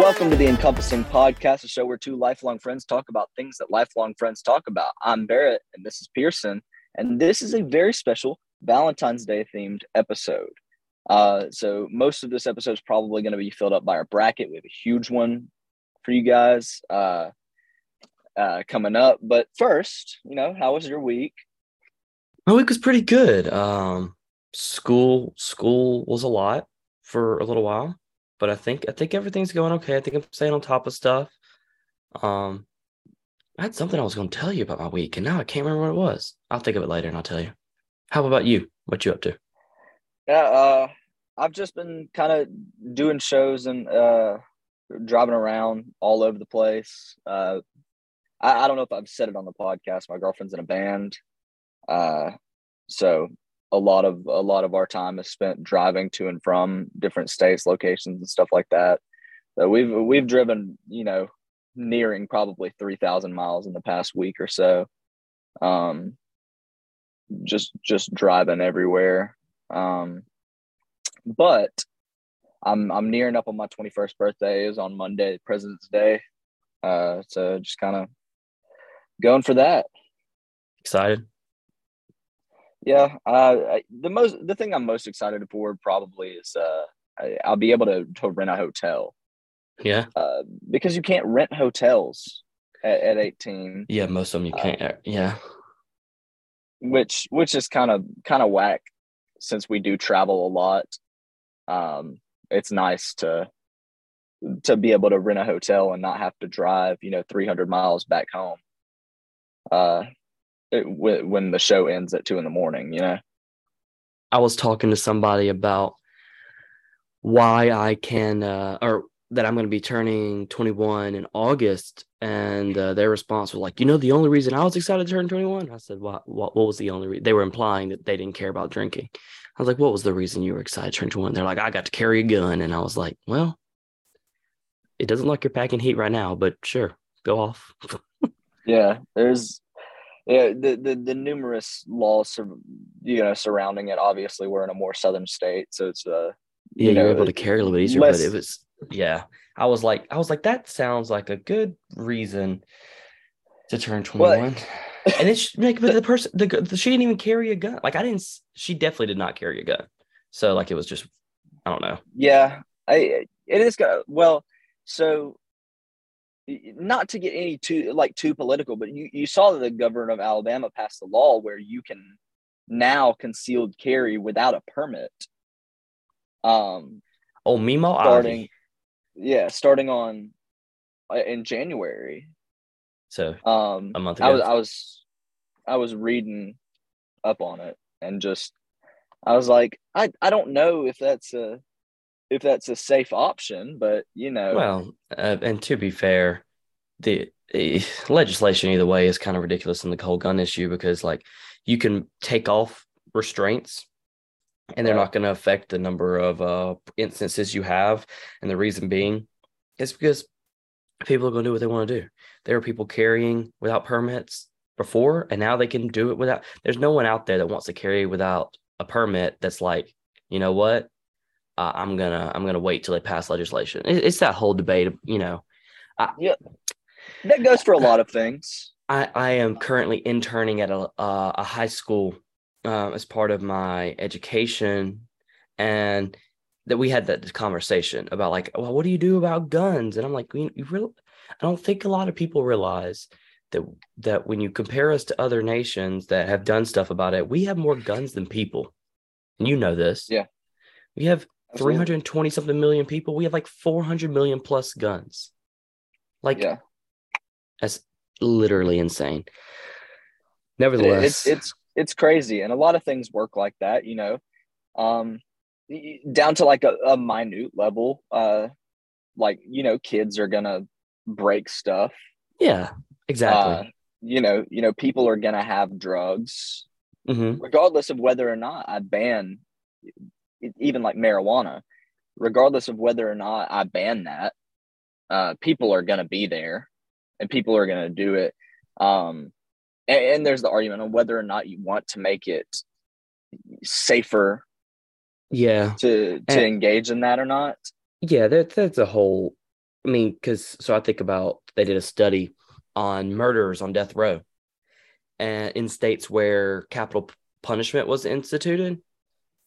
Welcome to the Encompassing Podcast, a show where two lifelong friends talk about things that lifelong friends talk about. I'm Barrett, and this is Pearson, and this is a very special Valentine's Day themed episode. Uh, so most of this episode is probably going to be filled up by our bracket. We have a huge one for you guys uh, uh, coming up. But first, you know, how was your week? My week was pretty good. Um, school school was a lot for a little while, but I think I think everything's going okay. I think I'm staying on top of stuff. Um, I had something I was going to tell you about my week, and now I can't remember what it was. I'll think of it later, and I'll tell you. How about you? What you up to? Yeah, uh, I've just been kind of doing shows and uh, driving around all over the place. Uh, I, I, don't know if I've said it on the podcast. My girlfriend's in a band, uh, so a lot of a lot of our time is spent driving to and from different states, locations, and stuff like that. So we've we've driven, you know, nearing probably three thousand miles in the past week or so. Um, just just driving everywhere. Um, but I'm I'm nearing up on my 21st birthday is on Monday, President's Day. Uh, so just kind of going for that. Excited. Yeah. Uh, the most the thing I'm most excited for probably is uh, I, I'll be able to to rent a hotel. Yeah. Uh, because you can't rent hotels at, at 18. Yeah, most of them you can't. Uh, yeah. Which which is kind of kind of whack since we do travel a lot. Um, it's nice to to be able to rent a hotel and not have to drive, you know, 300 miles back home. Uh, it, when the show ends at two in the morning, you know. I was talking to somebody about why I can, uh, or that I'm going to be turning 21 in August, and uh, their response was like, "You know, the only reason I was excited to turn 21." I said, "What? What, what was the only reason?" They were implying that they didn't care about drinking. I was like, what was the reason you were excited to turn 21? They're like, I got to carry a gun. And I was like, well, it doesn't look like you're packing heat right now, but sure, go off. yeah, there's yeah, the, the the numerous laws you know surrounding it. Obviously, we're in a more southern state, so it's uh yeah, know, you're able to carry a little bit easier, less... but it was yeah. I was like, I was like, that sounds like a good reason to turn 21. Well, and it's like, but the person, the, the she didn't even carry a gun. Like I didn't. She definitely did not carry a gun. So like it was just, I don't know. Yeah, I it is. Well, so not to get any too like too political, but you you saw that the governor of Alabama passed a law where you can now concealed carry without a permit. Um. Oh, Mimo starting. Ivey. Yeah, starting on uh, in January. So um, a month ago. I was I was I was reading up on it and just I was like, I, I don't know if that's a if that's a safe option, but you know. Well, uh, and to be fair, the, the legislation either way is kind of ridiculous in the whole gun issue because like you can take off restraints and they're not going to affect the number of uh, instances you have. And the reason being is because people are going to do what they want to do. There are people carrying without permits before, and now they can do it without. There's no one out there that wants to carry without a permit. That's like, you know what? Uh, I'm gonna I'm gonna wait till they pass legislation. It, it's that whole debate. You know. I, yeah, that goes for a lot of things. I I am currently interning at a uh, a high school uh, as part of my education, and that we had that conversation about like, well, what do you do about guns? And I'm like, you, you really, I don't think a lot of people realize that that when you compare us to other nations that have done stuff about it, we have more guns than people. And you know this. Yeah. We have 320 something million people. We have like 400 million plus guns. Like, yeah. that's literally insane. Nevertheless, it's it's it's crazy, and a lot of things work like that. You know, um, down to like a, a minute level. Uh, like you know, kids are gonna break stuff. Yeah, exactly. Uh, you know, you know, people are gonna have drugs, mm-hmm. regardless of whether or not I ban, even like marijuana. Regardless of whether or not I ban that, uh, people are gonna be there, and people are gonna do it. Um, and, and there's the argument on whether or not you want to make it safer Yeah. to to And- engage in that or not. Yeah, that that's a whole. I mean, because so I think about they did a study on murderers on death row, and in states where capital punishment was instituted.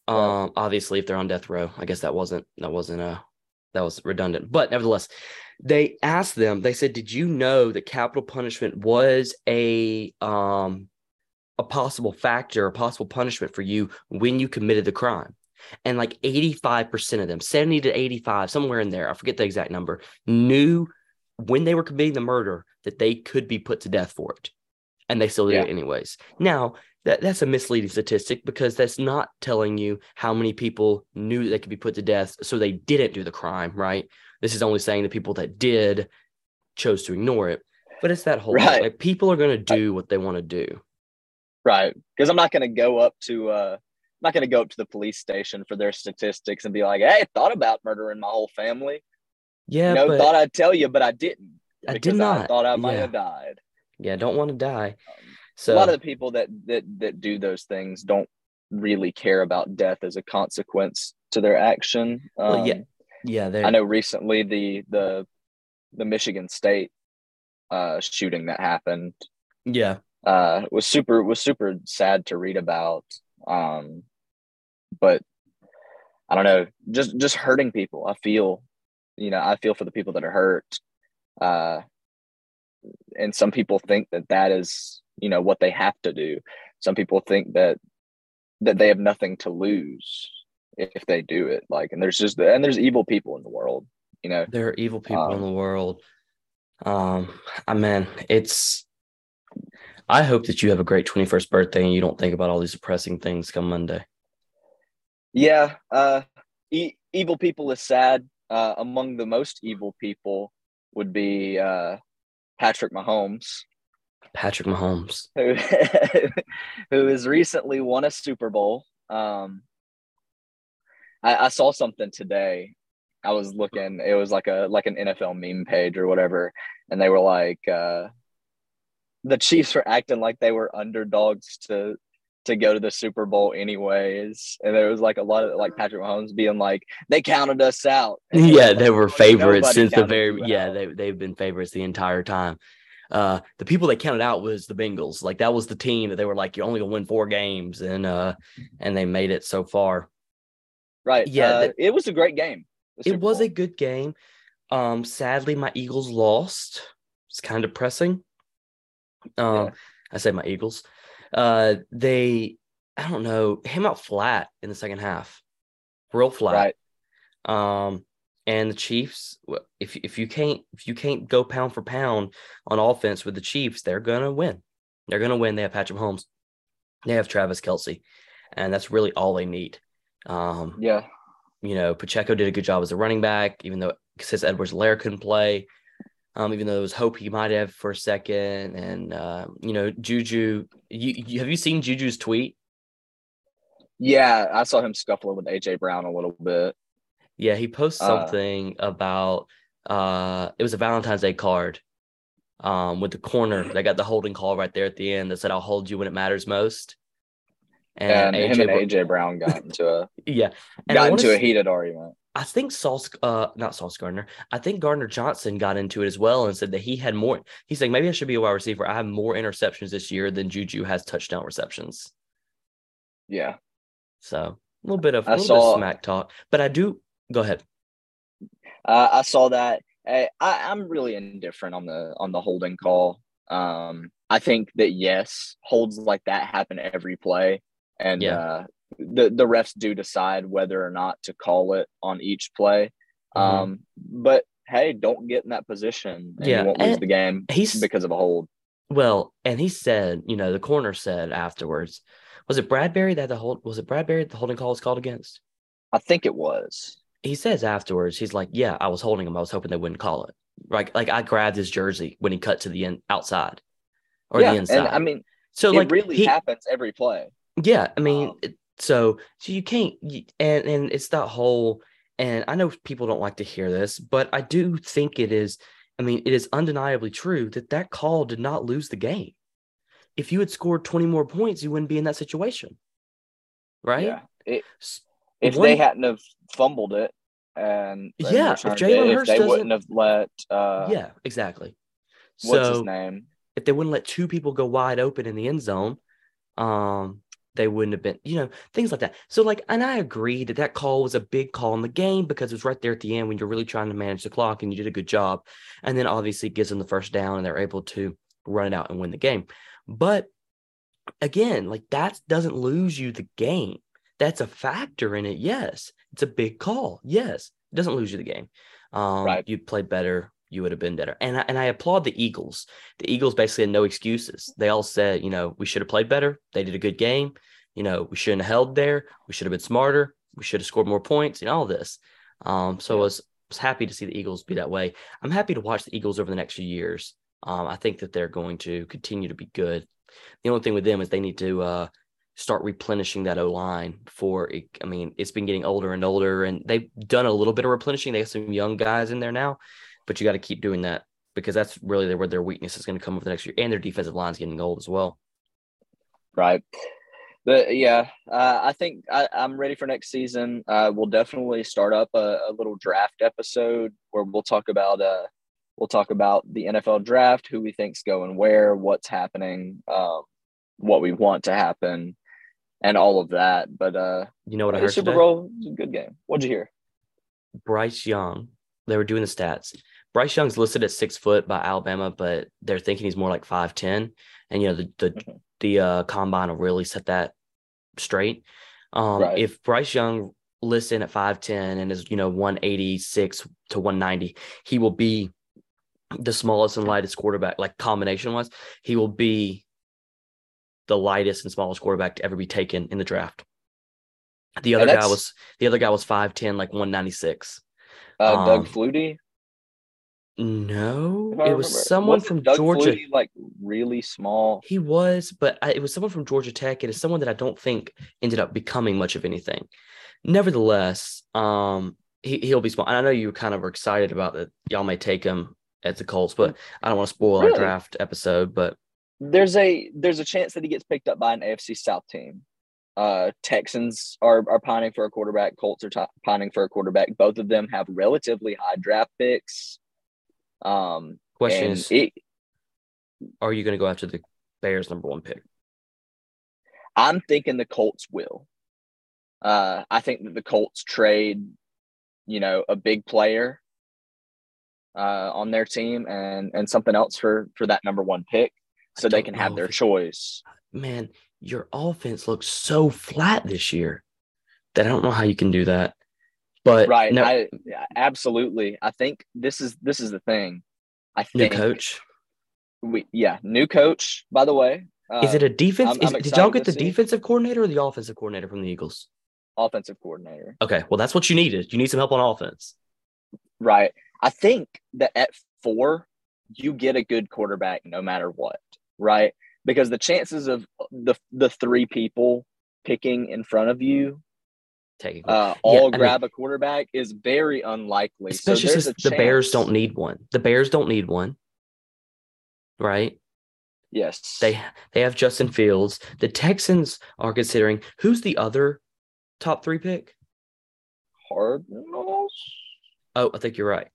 Um, obviously, if they're on death row, I guess that wasn't that wasn't uh that was redundant. But nevertheless, they asked them. They said, "Did you know that capital punishment was a um a possible factor, a possible punishment for you when you committed the crime?" and like 85% of them 70 to 85 somewhere in there i forget the exact number knew when they were committing the murder that they could be put to death for it and they still did Yeah. it anyways now that, that's a misleading statistic because that's not telling you how many people knew they could be put to death so they didn't do the crime right this is only saying the people that did chose to ignore it but it's that whole Right. like people are going to do what they want to do Right. Because I'm not going to go up to, uh, I'm not going to go up to the police station for their statistics and be like, hey, thought about murdering my whole family. yeah you know, thought I'd tell you, but I didn't. I did not. thought I might Yeah. have died. yeah don't want to die Um, so a lot of the people that, that, that do those things don't really care about death as a consequence to their action. Well, yeah, Um, yeah I know recently the, the, the Michigan State uh, shooting that happened yeah. uh was super was super sad to read about. Um but i don't know just just hurting people i feel you know i feel for the people that are hurt uh and some people think that that is you know what they have to do. Some people think that that they have nothing to lose if they do it. Like and there's just and there's evil people in the world you know? There are evil people in Um, the world. Um i mean it's i hope that you have a great 21st birthday and you don't think about all these depressing things come monday. Yeah, uh, e- evil people is sad. Uh, among the most evil people would be uh, Patrick Mahomes, patrick mahomes who who has recently won a Super Bowl. Um, I, I saw something today. I was looking. It was like a like an NFL meme page or whatever, and they were like, uh, the Chiefs were acting like they were underdogs to to go to the Super Bowl anyways. And there was like a lot of like Patrick Mahomes being like, they counted us out. And yeah like, they were favorites since the very yeah out." they, they've been favorites the entire time uh the people they counted out was the bengals like that was the team that they were like you're only gonna win four games and uh and they made it so far right. Yeah, uh, that- it was a great game. it was Bowl. a good game um sadly my eagles lost it's kind of depressing um Yeah. i say my eagles uh they i don't know came out flat in the second half real flat right. um and the chiefs if if you can't if you can't go pound for pound on offense with the chiefs they're gonna win they're gonna win they have patrick Holmes, they have travis kelce and that's really all they need um Yeah. you know, Pacheco did a good job as a running back, even though since Edwards-Helaire couldn't play. Um, even though there was hope he might have for a second. And uh, you know, Juju, you, you have you seen Juju's tweet? Yeah. I saw him scuffling with AJ Brown a little bit. Yeah, he posted Uh, something about uh it was a Valentine's Day card um with the corner that got the holding call right there at the end that said I'll hold you when it matters most. And, him and AJ Brown got into a yeah, and got into a heated argument. I think Sauce, uh, not Sauce Gardner. I think Gardner Johnson got into it as well and said that he had more. He's like, maybe I should be a wide receiver. I have more interceptions this year than Juju has touchdown receptions. Yeah. So a little bit of, I little bit of smack talk. But I do go ahead. Uh, I saw that. I, I, I'm really indifferent on the on the holding call. Um, I think that yes, holds like that happen every play, and Yeah. uh, the the refs do decide whether or not to call it on each play. Mhm. Um, but hey, don't get in that position, and Yeah, you won't lose and the game He's because of a hold. well, and he said, you know, the corner said afterwards, was it Bradberry that the hold was it Bradberry that the holding call was called against? I think it was. He says afterwards, he's like, yeah, I was holding him. I was hoping they wouldn't call it. Like, like I grabbed his jersey when he cut to the in, outside or yeah, the inside. and I mean, so it like really he, happens every play. Yeah, I mean, Um, it- so so you can't, and and it's that whole, and I know people don't like to hear this, but I do think it is. I mean, it is undeniably true that that call did not lose the game. if you had scored 20 more points, you wouldn't be in that situation. Right? Yeah. It, if One- they hadn't have fumbled it and, and Yeah, if Jalen it, if they wouldn't have let uh yeah, exactly. what's so his name? if they wouldn't let two people go wide open in the end zone, um, they wouldn't have been, you know, things like that. So, like, and I agree that that call was a big call in the game because it was right there at the end when you're really trying to manage the clock and you did a good job. And then obviously it gives them the first down and they're able to run it out and win the game. But again, like that doesn't lose you the game. That's a factor in it. Yes. It's a big call. Yes. It doesn't lose you the game. Um, Right. You played better. You would have been better. And I, and I applaud the Eagles. The Eagles basically had no excuses. They all said, you know, we should have played better. They did a good game. You know, we shouldn't have held there. We should have been smarter. We should have scored more points and all this. Um, so I was, was happy to see the Eagles be that way. I'm happy to watch the Eagles over the next few years. Um, I think that they're going to continue to be good. The only thing with them is they need to uh, start replenishing that O line for it. I mean, it's been getting older and older, and they've done a little bit of replenishing. They have some young guys in there now, but you got to keep doing that because that's really where their weakness is going to come over the next year, and their defensive line's getting old as well. Right. But yeah, uh, I think I, I'm ready for next season. Uh, we'll definitely start up a, a little draft episode where we'll talk about uh, we'll talk about the NFL draft, who we think's going where, what's happening, um, what we want to happen, and all of that. But uh, You know what I heard Super today? Bowl was a good game. What'd you hear? Bryce Young. They were doing the stats. Bryce Young's listed at six foot by Alabama, but they're thinking he's more like five ten. And you know the the Mhm. the uh, combine will really set that straight. Um, Right. If Bryce Young lists in at five ten and is you know one eighty six to one ninety, he will be the smallest and lightest quarterback, like combination wise. He will be the lightest and smallest quarterback to ever be taken in the draft. The other guy was the other guy was five ten, like one ninety six. Uh, Um, Doug Flutie. No, it was someone Wasn't from Doug Georgia. Flutie, like really small. He was, but I, it was someone from Georgia Tech. It is someone that I don't think ended up becoming much of anything. Nevertheless, um, he he'll be small. And I know you kind of were excited about that. Y'all may take him at the Colts, but I don't want to spoil our draft episode. But There's a there's a chance that he gets picked up by an AFC South team. Uh, Texans are are pining for a quarterback. Colts are t- pining for a quarterback. Both of them have relatively high draft picks. Um, question is, it, are you going to go after the Bears' number one pick? I'm thinking the Colts will. Uh, I think that the Colts trade, you know, a big player uh, on their team and and something else for for that number one pick, so they can have their choice. Man, your offense looks so flat this year that I don't know how you can do that. But Right. no, I absolutely. I think this is this is the thing. I think new coach. we yeah, new coach, by the way. Uh, Is it a defense? I'm- is, I'm did y'all get the see. defensive coordinator or the offensive coordinator from the Eagles? offensive coordinator? Okay, well that's what you needed. You need some help on offense. Right. I think that at four, you get a good quarterback no matter what. Right. Because the chances of the the three people picking in front of you uh, Yeah, all I mean- grab a quarterback is very unlikely. especially so since the Bears don't need one. The Bears don't need one, right? Yes. They they have Justin Fields. The Texans are considering who's the other top three pick. Cardinals. Oh, I think you're right.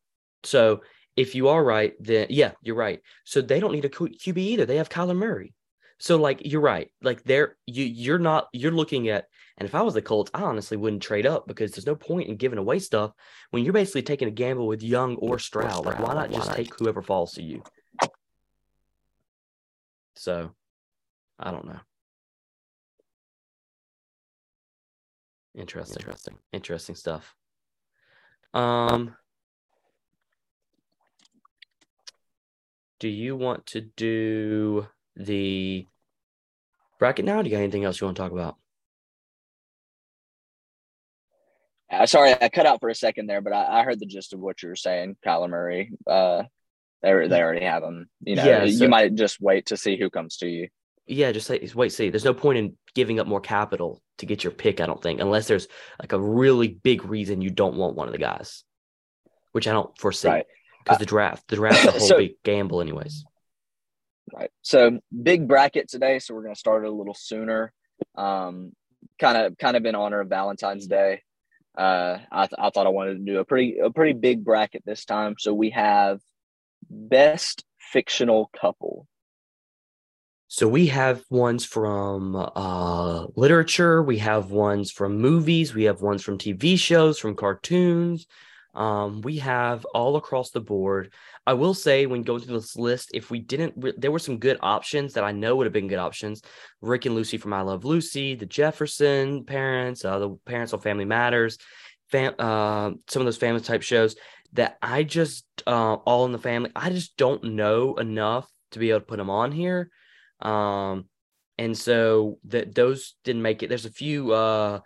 So if you are right, then yeah, you're right. So they don't need a QB either. They have Kyler Murray. So like you're right. Like they're you you're not you're looking at and if I was the Colts, I honestly wouldn't trade up because there's no point in giving away stuff when you're basically taking a gamble with Young or Stroud. Like why not just take whoever falls to you? So I don't know. Interesting. Interesting. Interesting stuff. Um do you want to do the bracket now? Do you got anything else you want to talk about? Uh, sorry, I cut out for a second there, but I, I heard the gist of what you were saying. Kyler Murray, uh, they they already have him. You know, Yeah, so- you might just wait to see who comes to you. Yeah, just say wait, see. There's no point in giving up more capital to get your pick, I don't think, unless there's like a really big reason you don't want one of the guys. Which I don't foresee. Right. Because the draft, the draft's a whole So- big gamble anyways. Right. So big bracket today. So we're going to start it a little sooner. Um, kind of, kind of in honor of Valentine's Day. Uh, I, th- I thought I wanted to do a pretty, a pretty big bracket this time. So we have best fictional couple. So we have ones from uh, literature, we have ones from movies, we have ones from TV shows, from cartoons. Um, we have all across the board. I will say, when going through this list, if we didn't, there were some good options that I know would have been good options. Rick and Lucy from I Love Lucy, the Jefferson parents, uh, the parents on Family Matters, fam- uh, some of those family type shows that I just, uh, all in the family, I just don't know enough to be able to put them on here. Um, and so that those didn't make it. There's a few uh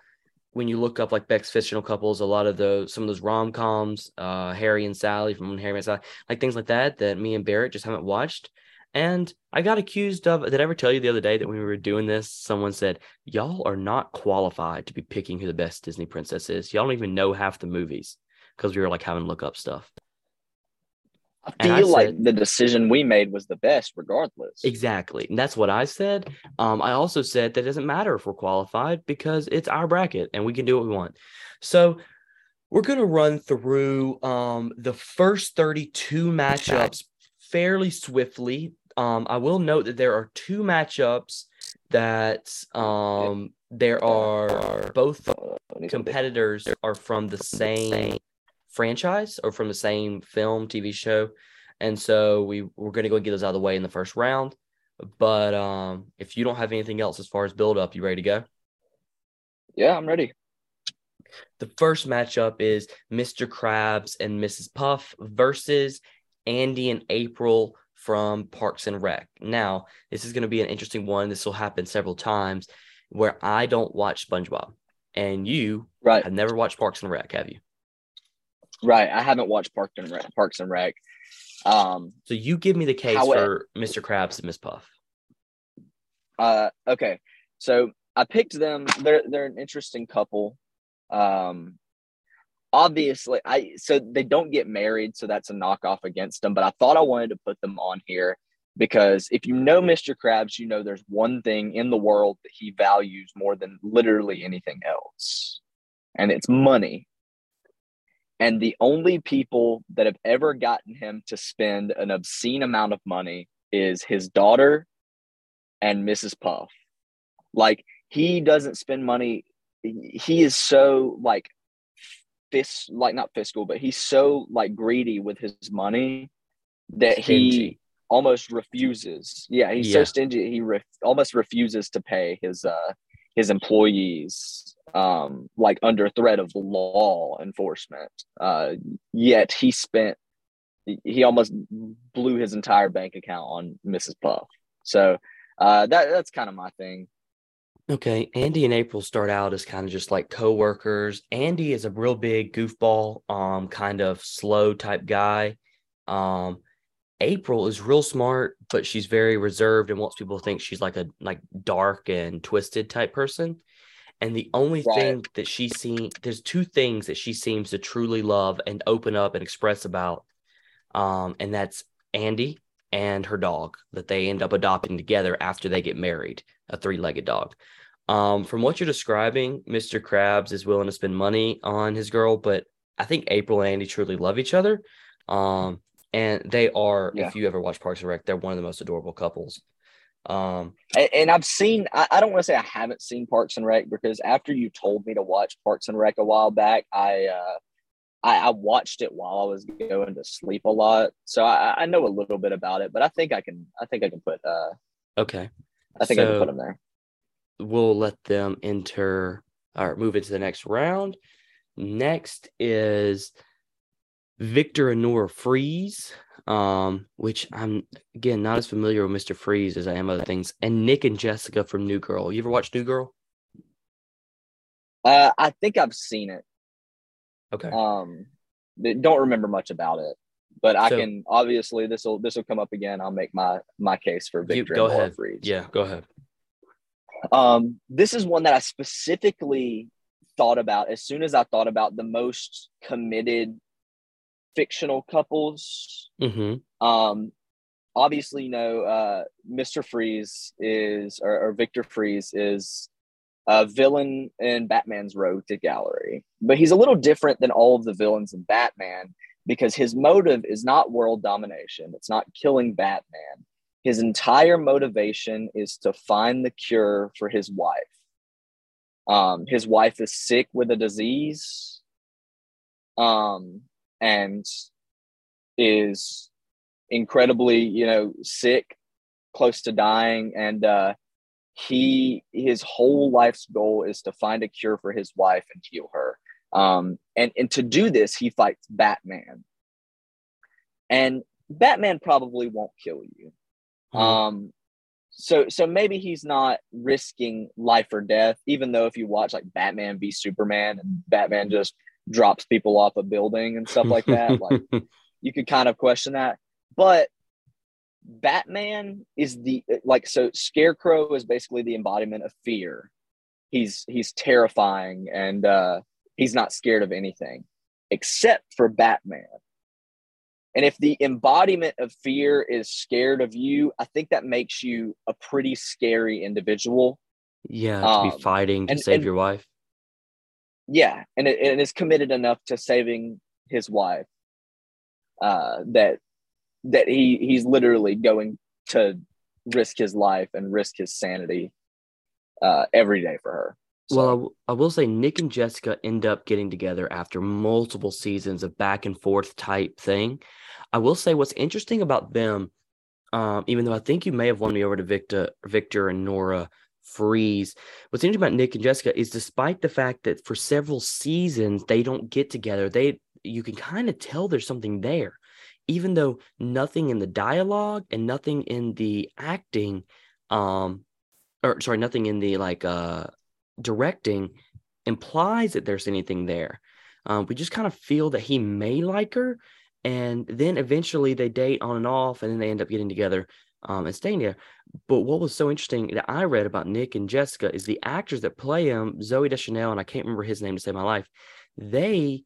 when you look up like Beck's fictional couples, a lot of those some of those rom coms, uh Harry and Sally from Harry and Sally, like things like that that me and Barrett just haven't watched. And I got accused of did I ever tell you the other day that when we were doing this, someone said, Y'all are not qualified to be picking who the best Disney princess is. Y'all don't even know half the movies because we were like having look up stuff. I feel I like said, the decision we made was the best, regardless. Exactly. And that's what I said. Um, I also said that it doesn't matter if we're qualified because it's our bracket and we can do what we want. So we're going to run through um, the first 32 matchups fairly swiftly. Um, I will note that there are two matchups that um, there are both competitors are from the same franchise or from the same film, TV show. And so we we're going to go get those out of the way in the first round. But um, if you don't have anything else as far as build up, you ready to go? Yeah, I'm ready. The first matchup is Mr. Krabs and Mrs. Puff versus Andy and April from Parks and Rec. Now, this is going to be an interesting one. This will happen several times where I don't watch SpongeBob and you right. have never watched Parks and Rec, have you? Right. I haven't watched Parks and Rec. Parks and Rec. Um, so you give me the case for Mr. Krabs and Miss Puff. Uh, okay. So I picked them. They're they're an interesting couple. Um, obviously, I so they don't get married, so that's a knockoff against them. But I thought I wanted to put them on here because if you know Mr. Krabs, you know there's one thing in the world that he values more than literally anything else, and it's money. And the only people that have ever gotten him to spend an obscene amount of money is his daughter and Mrs. Puff. Like he doesn't spend money. He is so like fist like not fiscal, but he's so like greedy with his money that stingy. he almost refuses. Yeah, he's yeah. so stingy. He re- almost refuses to pay his uh his employees um, like under threat of law enforcement. Uh, yet he spent, he almost blew his entire bank account on Mrs. Puff. So uh, that that's kind of my thing. Okay, Andy and April start out as kind of just like co-workers. Andy is a real big goofball, um, kind of slow type guy. Um, April is real smart, but she's very reserved and wants people to think she's like a like dark and twisted type person. And the only right. thing that she seems there's two things that she seems to truly love and open up and express about. Um, and that's Andy and her dog that they end up adopting together after they get married, a three-legged dog. Um, from what you're describing, Mr. Krabs is willing to spend money on his girl, but I think April and Andy truly love each other. Um, and they are yeah. if you ever watch parks and rec they're one of the most adorable couples um and, and i've seen I, I don't want to say i haven't seen parks and rec because after you told me to watch parks and rec a while back i uh I, I watched it while I was going to sleep a lot, so I, I know a little bit about it. But I think I can, I think I can put. uh Okay. I think so I can put them there. We'll let them enter or move into the next round. Next is Victor and Nora Freeze, um, which I'm again not as familiar with Mr. Freeze as I am other things, and Nick and Jessica from New Girl. You ever watch New Girl? Uh, I think I've seen it. Okay. Um, don't remember much about it, but I so, can obviously this will this will come up again. I'll make my my case for Victor. You, go ahead. Freeze. Yeah, go ahead. Um, this is one that I specifically thought about as soon as I thought about the most committed fictional couples. Mm-hmm. Um, obviously, you know, uh, Mr. Freeze is, or, or Victor Freeze is a villain in Batman's Rogue to Gallery, but he's a little different than all of the villains in Batman because his motive is not world domination. It's not killing Batman. His entire motivation is to find the cure for his wife. Um, his wife is sick with a disease, um, and is incredibly, you know, sick, close to dying, and uh, he his whole life's goal is to find a cure for his wife and heal her. Um, and and to do this, he fights Batman, and Batman probably won't kill you. Mm-hmm. Um, so so maybe he's not risking life or death, even though if you watch like Batman v Superman and Batman just drops people off a building and stuff like that, like you could kind of question that. But Batman is the like so Scarecrow is basically the embodiment of fear. He's he's terrifying and uh he's not scared of anything except for Batman. And if the embodiment of fear is scared of you, I think that makes you a pretty scary individual. Yeah, to um, be fighting to and, save and, your wife. Yeah, and it, and is committed enough to saving his wife uh, that that he he's literally going to risk his life and risk his sanity uh, every day for her. So. Well, I, I will say Nick and Jessica end up getting together after multiple seasons of back and forth type thing. I will say what's interesting about them, um, even though I think you may have won me over to Victor, Victor and Nora Freeze. What's interesting about Nick and Jessica is despite the fact that for several seasons they don't get together, they you can kind of tell there's something there, even though nothing in the dialogue and nothing in the acting, um, or sorry, nothing in the like uh directing implies that there's anything there. Um, we just kind of feel that he may like her, and then eventually they date on and off, and then they end up getting together um, and staying there. But what was so interesting that I read about Nick and Jessica is the actors that play him, Zooey Deschanel, and I can't remember his name to save my life. They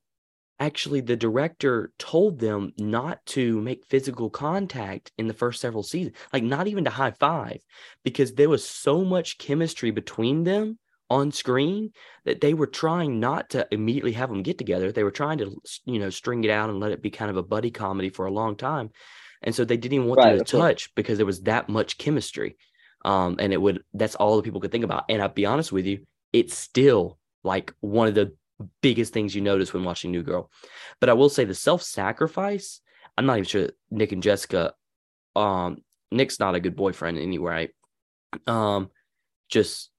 actually, the director told them not to make physical contact in the first several seasons, like not even to high five, because there was so much chemistry between them on screen that they were trying not to immediately have them get together. They were trying to, you know, string it out and let it be kind of a buddy comedy for a long time. And so they didn't even want right, them to touch because there was that much chemistry. Um, and it would, that's all the people could think about. And I'll be honest with you, it's still like one of the biggest things you notice when watching New Girl. But I will say the self sacrifice, I'm not even sure Nick and Jessica, um, Nick's not a good boyfriend anyway. Um, just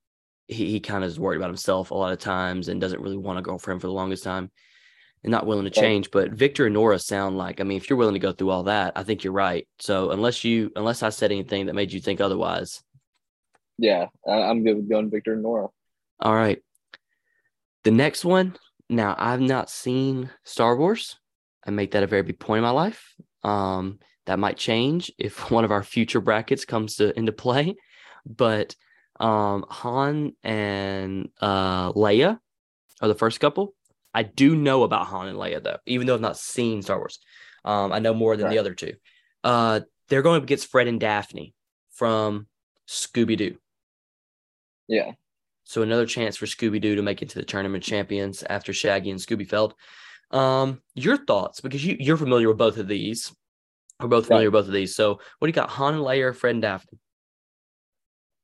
he, he kind of is worried about himself a lot of times and doesn't really want a girlfriend for the longest time and not willing to change. But Victor and Nora sound like, I mean, if you're willing to go through all that, I think you're right. So unless you, unless I said anything that made you think otherwise. Yeah, I'm good with going Victor and Nora. All right. The next one. Now I've not seen Star Wars. I make that a very big point in my life. Um, that might change if one of our future brackets comes to into play. But um, Han and uh, Leia are the first couple. I do know about Han and Leia though, even though I've not seen Star Wars. Um, I know more than right. the other two. Uh, they're going up against Fred and Daphne from Scooby Doo. Yeah. So another chance for Scooby Doo to make it to the tournament champions after Shaggy and Scooby failed. Um, your thoughts because you you're familiar with both of these. We're both familiar right. with both of these. So what do you got? Han and Leia, Fred and Daphne.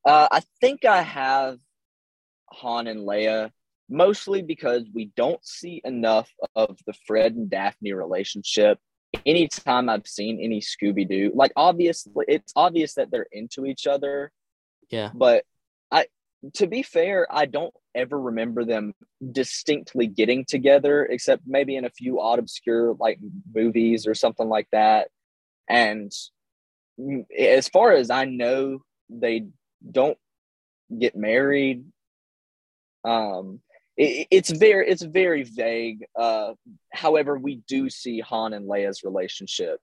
Uh, I think I have Han and Leia mostly because we don't see enough of the Fred and Daphne relationship. Anytime I've seen any Scooby Doo, like obviously it's obvious that they're into each other. Yeah. But I, to be fair, I don't ever remember them distinctly getting together, except maybe in a few odd, obscure like movies or something like that. And as far as I know, they don't get married. Um, it, it's very it's very vague. Uh, however, we do see Han and Leia's relationship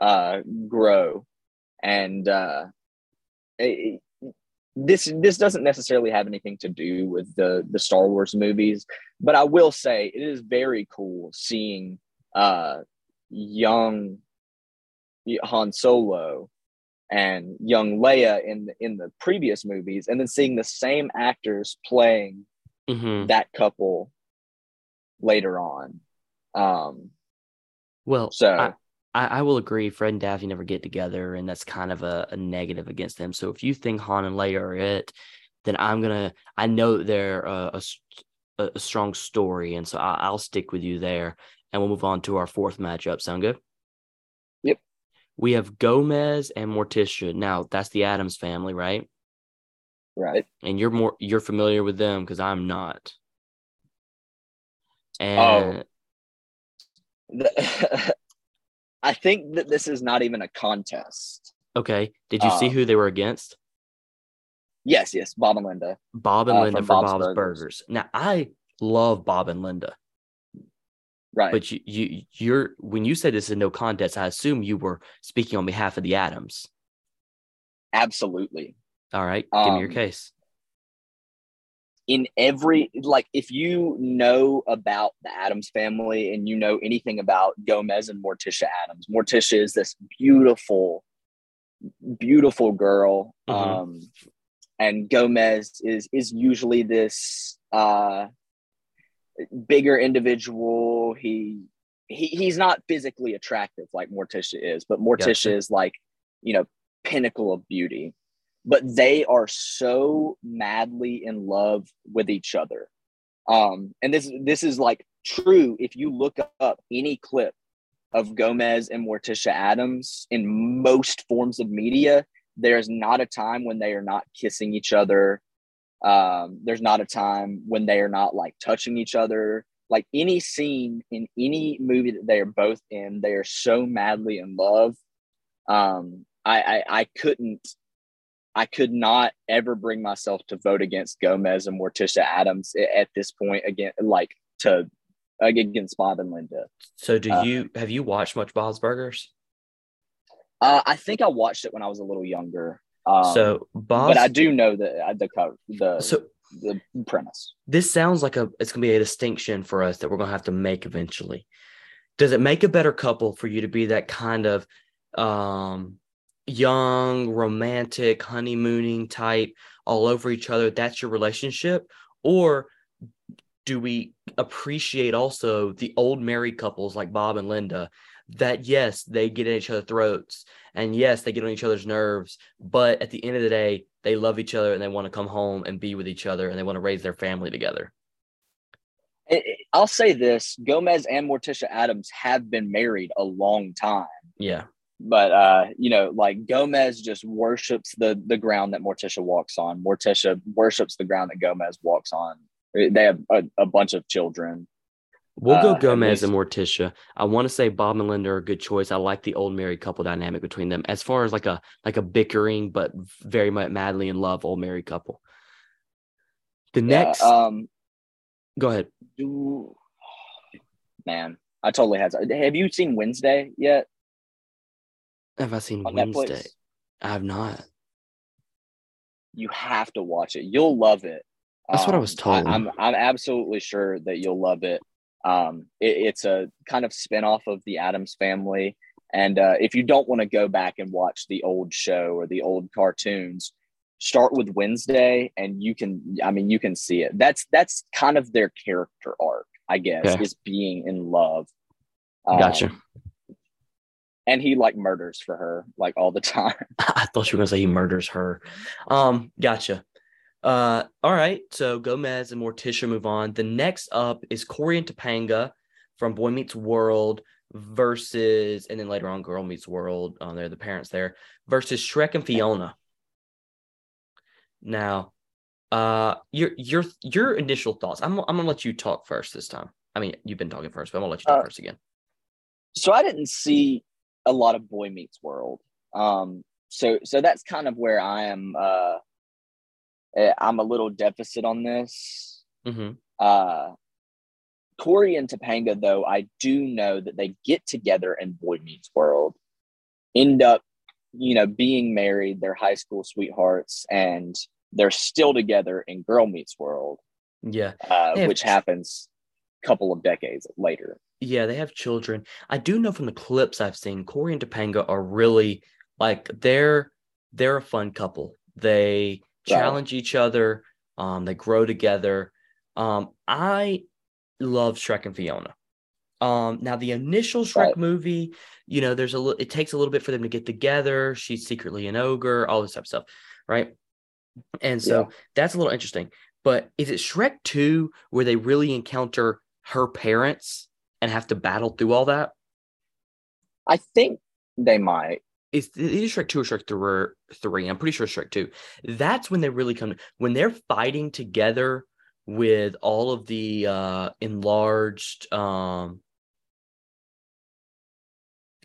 uh, grow, and uh, it, this this doesn't necessarily have anything to do with the the Star Wars movies, but I will say it is very cool seeing uh, young Han Solo and young Leia in in the previous movies, and then seeing the same actors playing Mhm. that couple later on. Um, Well, so I, I, will agree. Fred and Daphne never get together, and that's kind of a, a negative against them. So if you think Han and Leia are it, then I'm gonna. I know they're a strong story, and so I, I'll stick with you there. And we'll move on to our fourth matchup. Sound good? Yep. We have Gomez and Morticia. Now that's the Addams family, right? Right. And you're more you're familiar with them because I'm not. Oh. And The- I think that this is not even a contest. okay, did you see um, who they were against? Yes, yes, Bob and Linda. Bob and Uh, Linda from for Bob's Bob's, Burgers. Burgers. Now I love Bob and Linda, Right. but you you you're when you said this is no contest, I assume you were speaking on behalf of the Addams. Absolutely. All right, give me your Um, case. in every like if you know about the Addams family and you know anything about Gomez and Morticia Addams, Morticia is this beautiful, beautiful girl. Mhm. Um and Gomez is is usually this uh bigger individual. He he he's not physically attractive like Morticia is, but Morticia Gotcha. is like, you know, pinnacle of beauty but they are so madly in love with each other. Um, and this this is like true if you look up any clip of Gomez and Morticia Addams in most forms of media, there's not a time when they are not kissing each other. Um, there's not a time when they are not like touching each other. Like any scene in any movie that they are both in, they are so madly in love. Um, I, I I couldn't I could not ever bring myself to vote against Gomez and Morticia Addams at this point again, like to against Bob and Linda. So do uh, you have you watched much Bob's Burgers? Uh, I think I watched it when I was a little younger. Um, so Bob's but I do know the uh, the cover, the so the premise. this sounds like a it's gonna be a distinction for us that we're gonna have to make eventually. Does it make a better couple for you to be that kind of um young, romantic, honeymooning type all over each other? That's your relationship? Or do we appreciate also the old married couples like Bob and Linda that yes, they get in each other's throats and yes, they get on each other's nerves, but at the end of the day, they love each other and they want to come home and be with each other and they want to raise their family together. I'll say this: Gomez and Morticia Addams have been married a long time. Yeah. But uh you know like gomez just worships the the ground that morticia walks on morticia worships the ground that gomez walks on they have a, a bunch of children We'll Uh, go at Gomez and Morticia. I want to say Bob and Linda are a good choice. I like the old married couple dynamic between them as far as like a like a bickering but very much madly in love old married couple. The next, Yeah, um go ahead. do man i totally had have you seen wednesday yet Have I seen Wednesday? netflix I have not. you have to watch it you'll love it That's what I was told. I, am i'm absolutely sure that you'll love it um it, it's a kind of spin-off of the addams family and uh, if you don't want to go back and watch the old show or the old cartoons start with wednesday and you can i mean you can see it that's that's kind of their character arc i guess Okay. is being in love Um, Gotcha. And he like murders for her like all the time I thought you were gonna say he murders her. Um, gotcha. Uh, all right. So Gomez and Morticia move on. The next up is Cory and Topanga from Boy Meets World versus, and then later on, Girl Meets World. Um, they're the parents there versus Shrek and Fiona. Now, uh, your your your initial thoughts. I'm I'm gonna let you talk first this time. I mean, you've been talking first, but I'm gonna let you talk Uh, first again. so I didn't see a lot of Boy Meets World. Um, so so that's kind of where I am. Uh, eh, I'm a little deficit on this. hmm Uh, Cory and Topanga, though, I do know that they get together in Boy Meets World, end up, you know, being married. They're high school sweethearts, and they're still together in Girl Meets World, Yeah. uh, which happens a couple of decades later. Yeah, they have children. I do know from the clips I've seen, Cory and Topanga are really like they're they're a fun couple. They challenge each other. Um, they grow together. Um, I love Shrek and Fiona. Um, now the initial Shrek right. movie, you know, there's a little, it takes a little bit for them to get together. She's secretly an ogre, all this type of stuff, right? And so yeah. that's a little interesting. But is it Shrek 2 where they really encounter her parents and have to battle through all that? I think they might. Is it is Shrek 2 or Shrek 3? I'm pretty sure Shrek 2. That's when they really come when they're fighting together with all of the uh enlarged um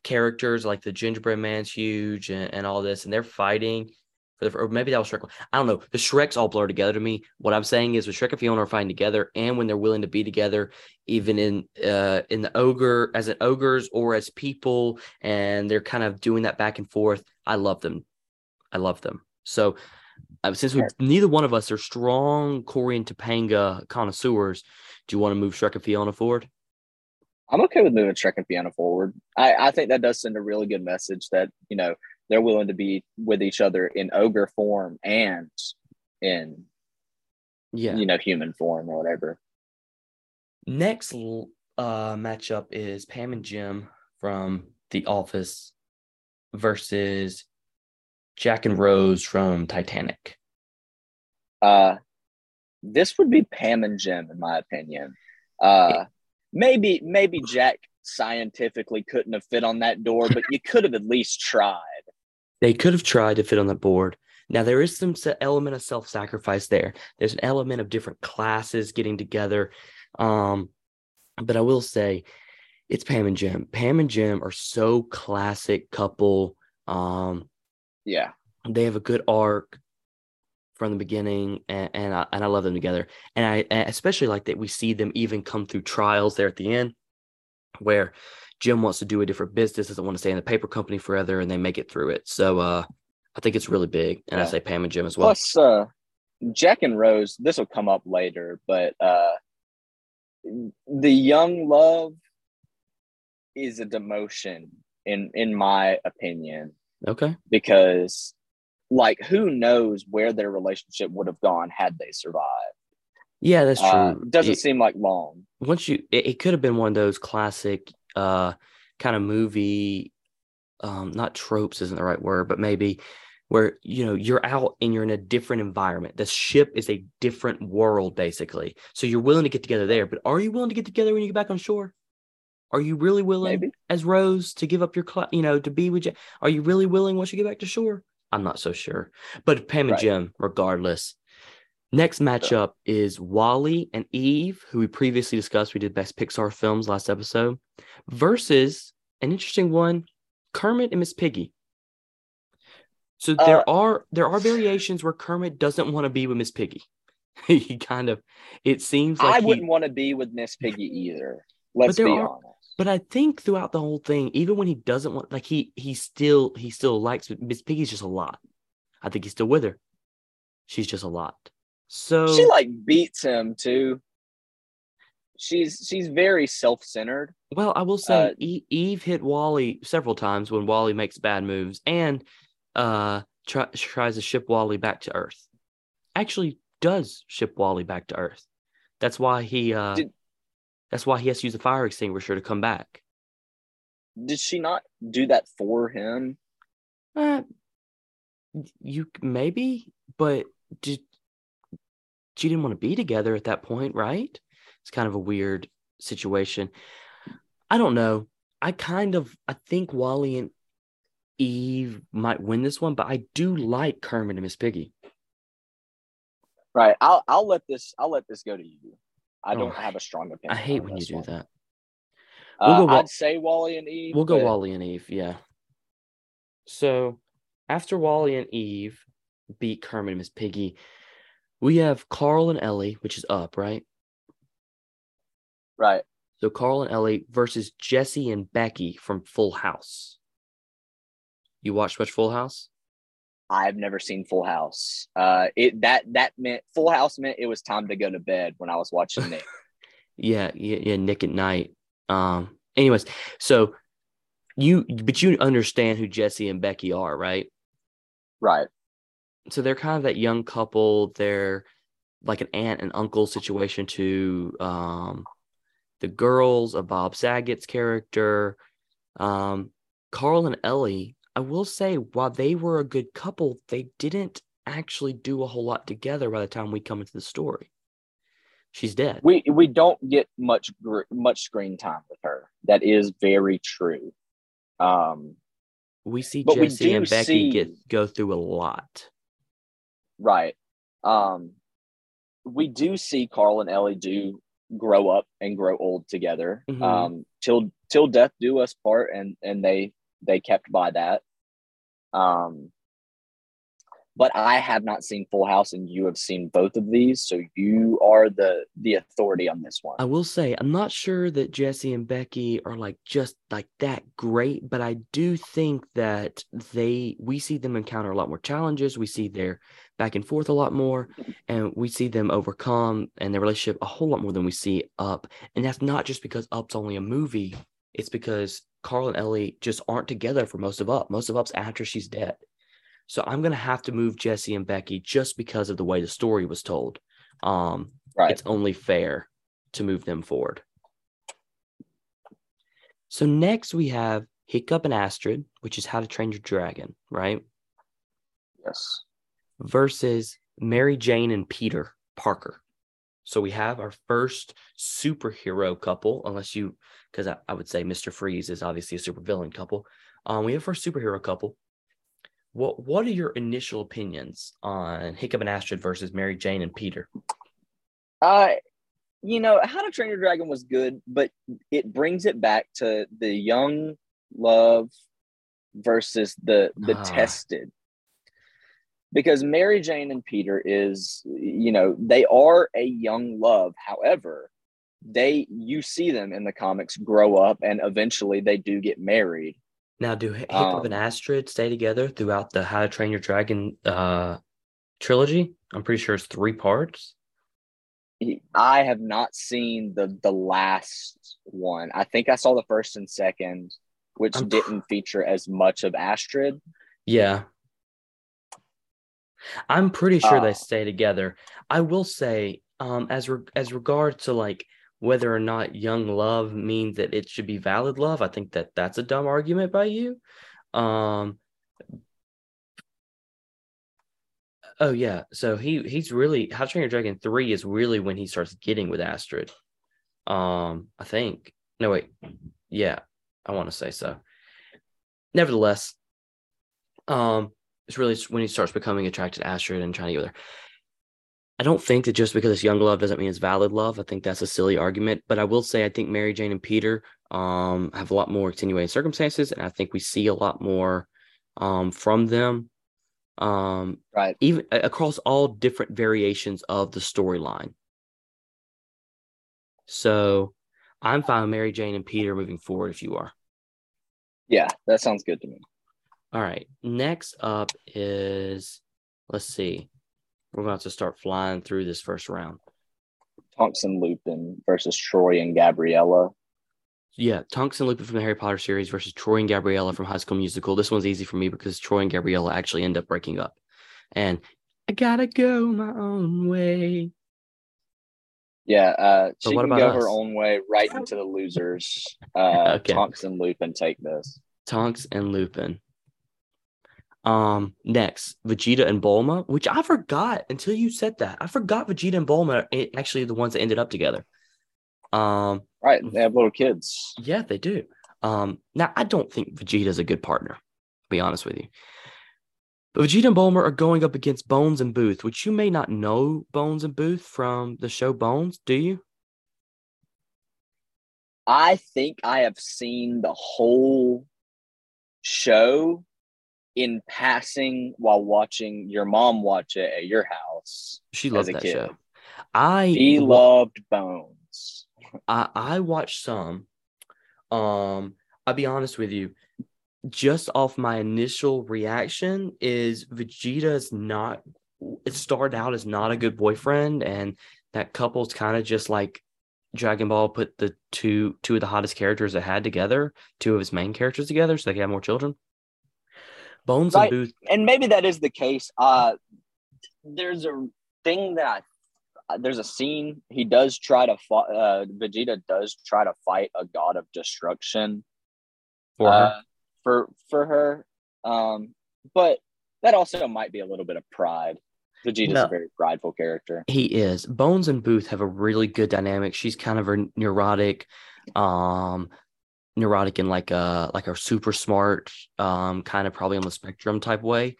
characters like the gingerbread man's huge and, and all this and they're fighting the, or maybe that was Shrek. I don't know. The Shreks all blur together to me. What I'm saying is, when Shrek and Fiona are fighting together, and when they're willing to be together, even in uh in the ogre as an ogres or as people, and they're kind of doing that back and forth. I love them. I love them. So, uh, since we, neither one of us are strong Cory and Topanga connoisseurs, do you want to move Shrek and Fiona forward? I'm okay with moving Shrek and Fiona forward. I, I think that does send a really good message that, you know, they're willing to be with each other in ogre form and in yeah. you know human form or whatever. Next uh matchup is pam and jim from the office versus jack and rose from titanic. Uh this would be pam and jim in my opinion. Uh maybe maybe jack scientifically couldn't have fit on that door but you could have at least tried they could have tried to fit on the board. Now there is some element of self-sacrifice there. There's an element of different classes getting together. Um, but I will say it's Pam and Jim. Pam and Jim are so classic couple. Um, yeah. They have a good arc from the beginning and, and I, and I love them together. And I especially like that we see them even come through trials there at the end where Jim wants to do a different business, doesn't want to stay in the paper company forever, and they make it through it. So uh, I think it's really big. And yeah. I say Pam and Jim as well. Plus, uh, Jack and Rose, this will come up later, but uh, the young love is a demotion in in my opinion. Okay. Because like who knows where their relationship would have gone had they survived. Yeah, that's uh, true. Uh, doesn't it, seem like long. Once you it, it could have been one of those classic uh, kind of movie, um, not tropes isn't the right word, but maybe where you know you're out and you're in a different environment. The ship is a different world, basically. So you're willing to get together there, but are you willing to get together when you get back on shore? Are you really willing, Maybe. as Rose, to give up your, cl- you know, to be with you? Are you really willing once you get back to shore? I'm not so sure. But Pam and right. Jim, regardless. Next matchup is WALL-E and Eve, who we previously discussed. We did best Pixar films last episode versus an interesting one, Kermit and Miss Piggy. So there uh, are there are variations where Kermit doesn't want to be with Miss Piggy. he kind of it seems like I wouldn't want to be with Miss Piggy either. Let's be are, honest. But I think throughout the whole thing, even when he doesn't want like he he still he still likes Miss Piggy's just a lot. I think he's still with her. She's just a lot. So she like beats him too she's she's very self-centered. Well, I will say uh, Eve hit WALL-E several times when WALL-E makes bad moves and uh try, tries to ship WALL-E back to Earth. Actually does ship WALL-E back to Earth. That's why he uh did, that's why he has to use a fire extinguisher to come back. Did she not do that for him? Uh, you maybe, but did she didn't want to be together at that point, right? it's kind of a weird situation. I don't know. I kind of I think WALL-E and Eve might win this one, but I do like Kermit and Miss Piggy. Right. I'll I'll let this I'll let this go to you. I don't oh, have a strong opinion. I hate when you do one. that. We'll uh, go, I'd say WALL-E and Eve. We'll go WALL-E and Eve, yeah. So after WALL-E and Eve beat Kermit and Miss Piggy, we have Carl and Ellie, which is up, right? Right. So Carl and Ellie versus Jesse and Becky from Full House. You watched much Full House? I've never seen Full House. Uh, it that that meant Full House meant it was time to go to bed when I was watching Nick. yeah, yeah, yeah, Nick at Nite. Um. Anyways, so you but you understand who Jesse and Becky are, right? Right. So they're kind of that young couple. They're like an aunt and uncle situation to um, the girls of Bob Saget's character. Um, Carl and Ellie, I will say, while they were a good couple, they didn't actually do a whole lot together by the time we come into the story. She's dead. We we don't get much gr- much screen time with her. That is very true. Um, we see we Jesse and Becky see- get go through a lot. Right. Um, we do see Carl and Ellie do grow up and grow old together. Mhm. Um, till till death do us part, and and they they kept by that. Um, but I have not seen Full House, and you have seen both of these, so you are the the authority on this one. I will say I'm not sure that Jesse and Becky are like just like that great, but I do think that they we see them encounter a lot more challenges. We see their back and forth a lot more, and we see them overcome and their relationship a whole lot more than we see Up. And that's not just because Up's only a movie. It's because Carl and Ellie just aren't together for most of Up. Most of Up's after she's dead. So I'm gonna have to move Jesse and Becky just because of the way the story was told. Um, right. it's only fair to move them forward. So next we have Hiccup and Astrid, which is How to Train Your Dragon, right? Yes. Versus Mary Jane and Peter Parker. So we have our first superhero couple, unless you, because I, I would say Mr. Freeze is obviously a supervillain couple. Um, we have our superhero couple. What What are your initial opinions on Hiccup and Astrid versus Mary Jane and Peter? Uh, you know, How to Train Your Dragon was good, but it brings it back to the young love versus the the Ah. tested. Because Mary Jane and Peter is, you know, they are a young love. However, they you see them in the comics grow up and eventually they do get married. Now, do Hi- Hiccup Um, and Astrid stay together throughout the How to Train Your Dragon uh, trilogy? I'm pretty sure it's three parts. I have not seen the the last one. I think I saw the first and second, which I'm- didn't feature as much of Astrid. Yeah. I'm pretty sure they Uh, stay together. I will say, um, as re- as regard to like whether or not young love means that it should be valid love, I think that that's a dumb argument by you. Um, oh yeah, so he he's really How to Train Your Dragon three is really when he starts getting with Astrid. Um, I think. No wait, yeah, I want to say so. Nevertheless, um, it's really when he starts becoming attracted to Astrid and trying to get with her. I don't think that just because it's young love doesn't mean it's valid love. I think that's a silly argument. But I will say I think Mary Jane and Peter um, have a lot more extenuating circumstances, and I think we see a lot more um, from them, um, Right. even across all different variations of the storyline. So I'm fine with Mary Jane and Peter moving forward if you are. Yeah, that sounds good to me. All right. Next up is let's see. We're going to have to start flying through this first round. Tonks and Lupin versus Troy and Gabriella. Yeah, Tonks and Lupin from the Harry Potter series versus Troy and Gabriella from High School Musical. This one's easy for me because Troy and Gabriella actually end up breaking up. And I gotta go my own way. Yeah, uh, she what can about go us? her own way right into the losers. Uh, Okay. Tonks and Lupin take this. Tonks and Lupin. Um, next, Vegeta and Bulma, which I forgot until you said that. I forgot Vegeta and Bulma are actually the ones that ended up together. Um, Right, they have little kids. Yeah, they do. Um, now I don't think Vegeta's a good partner, to be honest with you. But Vegeta and Bulma are going up against Bones and Booth, which you may not know Bones and Booth from the show Bones, do you? I think I have seen the whole show in passing while watching your mom watch it at your house. She loved that kid. show. I He loved Bones. I I watched some. Um, I'll be honest with you. Just off my initial reaction, is Vegeta's not. It started out as not a good boyfriend, and that couple's kind of just like Dragon Ball put the two two of the hottest characters it had together, two of his main characters together, so they could have more children. Bones Right. and Booth. and maybe that is the case. Uh, there's a thing that there's a scene he does try to fight. Uh, Vegeta does try to fight a god of destruction For her. uh, for for her. Um, but that also might be a little bit of pride. Vegeta's No. a very prideful character. He is. Bones and Booth have a really good dynamic. She's kind of a neurotic, um, neurotic in like a like a super smart, um, kind of probably on the spectrum type way.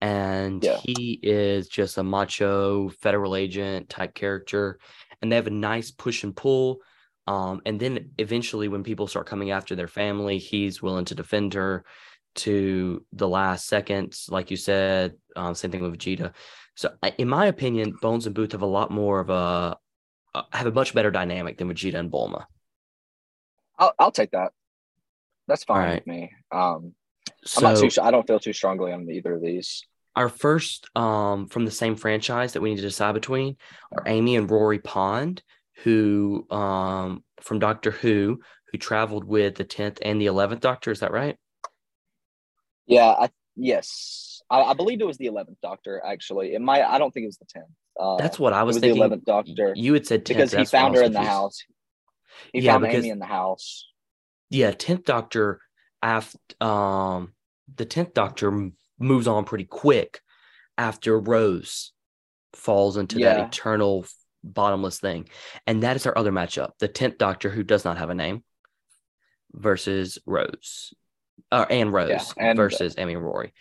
And Yeah. he is just a macho federal agent type character. And they have a nice push and pull. Um, and then eventually when people start coming after their family, he's willing to defend her to the last seconds, like you said. Um, same thing with Vegeta. So, in my opinion, Bones and Booth have a lot more of a have a much better dynamic than Vegeta and Bulma. I'll, I'll take that. That's fine Alright. with me. Um, So, I'm not too. I don't feel too strongly on either of these. our first um, from the same franchise that we need to decide between are Amy and Rory Pond, who um, from Doctor Who, who traveled with the tenth and the eleventh Doctor. Is that right? Yeah. I yes. I, I believe it was the eleventh Doctor. Actually, it might. I don't think it was the tenth. Uh, That's what I was was thinking. the eleventh Doctor You had said 10th, because he found her in the house. He Yeah, found because- Amy in the house. Yeah, tenth Doctor after um the tenth Doctor moves on pretty quick after Rose falls into that eternal bottomless thing, and that is our other matchup: the tenth Doctor, who does not have a name, versus Rose, or and Rose and- versus Amy and Rory.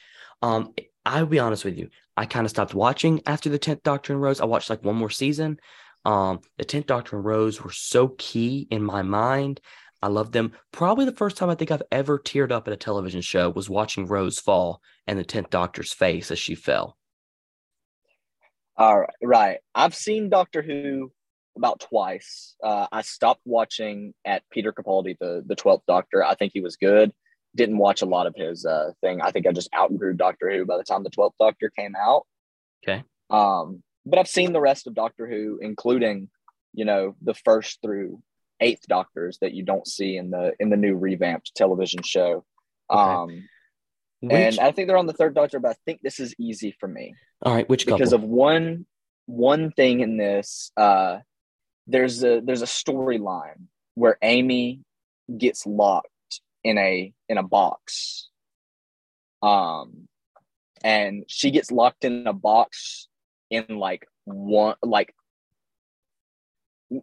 Um, I'll be honest with you, I kind of stopped watching after the tenth Doctor and Rose. I watched like one more season. Um, the tenth Doctor and Rose were so key in my mind. I love them. Probably the first time I think I've ever teared up at a television show was watching Rose fall and the tenth Doctor's face as she fell. All right, right. I've seen Doctor Who about twice. Uh, I stopped watching at Peter Capaldi, the the twelfth Doctor. I think he was good. Didn't watch a lot of his uh, thing. I think I just outgrew Doctor Who by the time the twelfth Doctor came out. Okay. Um, but I've seen the rest of Doctor Who, including you know the first through eighth Doctors that you don't see in the in the new revamped television show. Okay. Um, Which, and I think they're on the third Doctor, but I think this is easy for me all right, which because couple? of one one thing in this uh there's a there's a storyline where amy gets locked in a in a box um and she gets locked in a box in like one like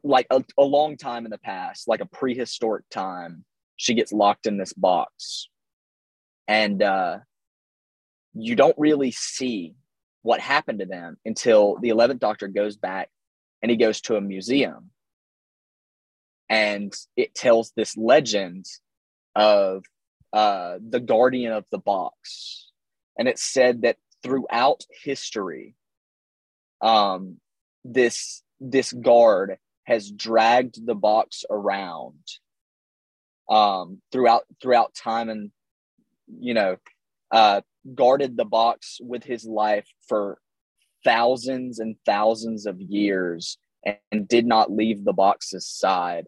like a, a long time in the past like a prehistoric time she gets locked in this box. And uh you don't really see what happened to them until the 11th doctor goes back and he goes to a museum. And it tells this legend of uh, the guardian of the box. And it said that throughout history um, this this guard has dragged the box around um, throughout throughout time and you know uh, guarded the box with his life for thousands and thousands of years and, and did not leave the box's side.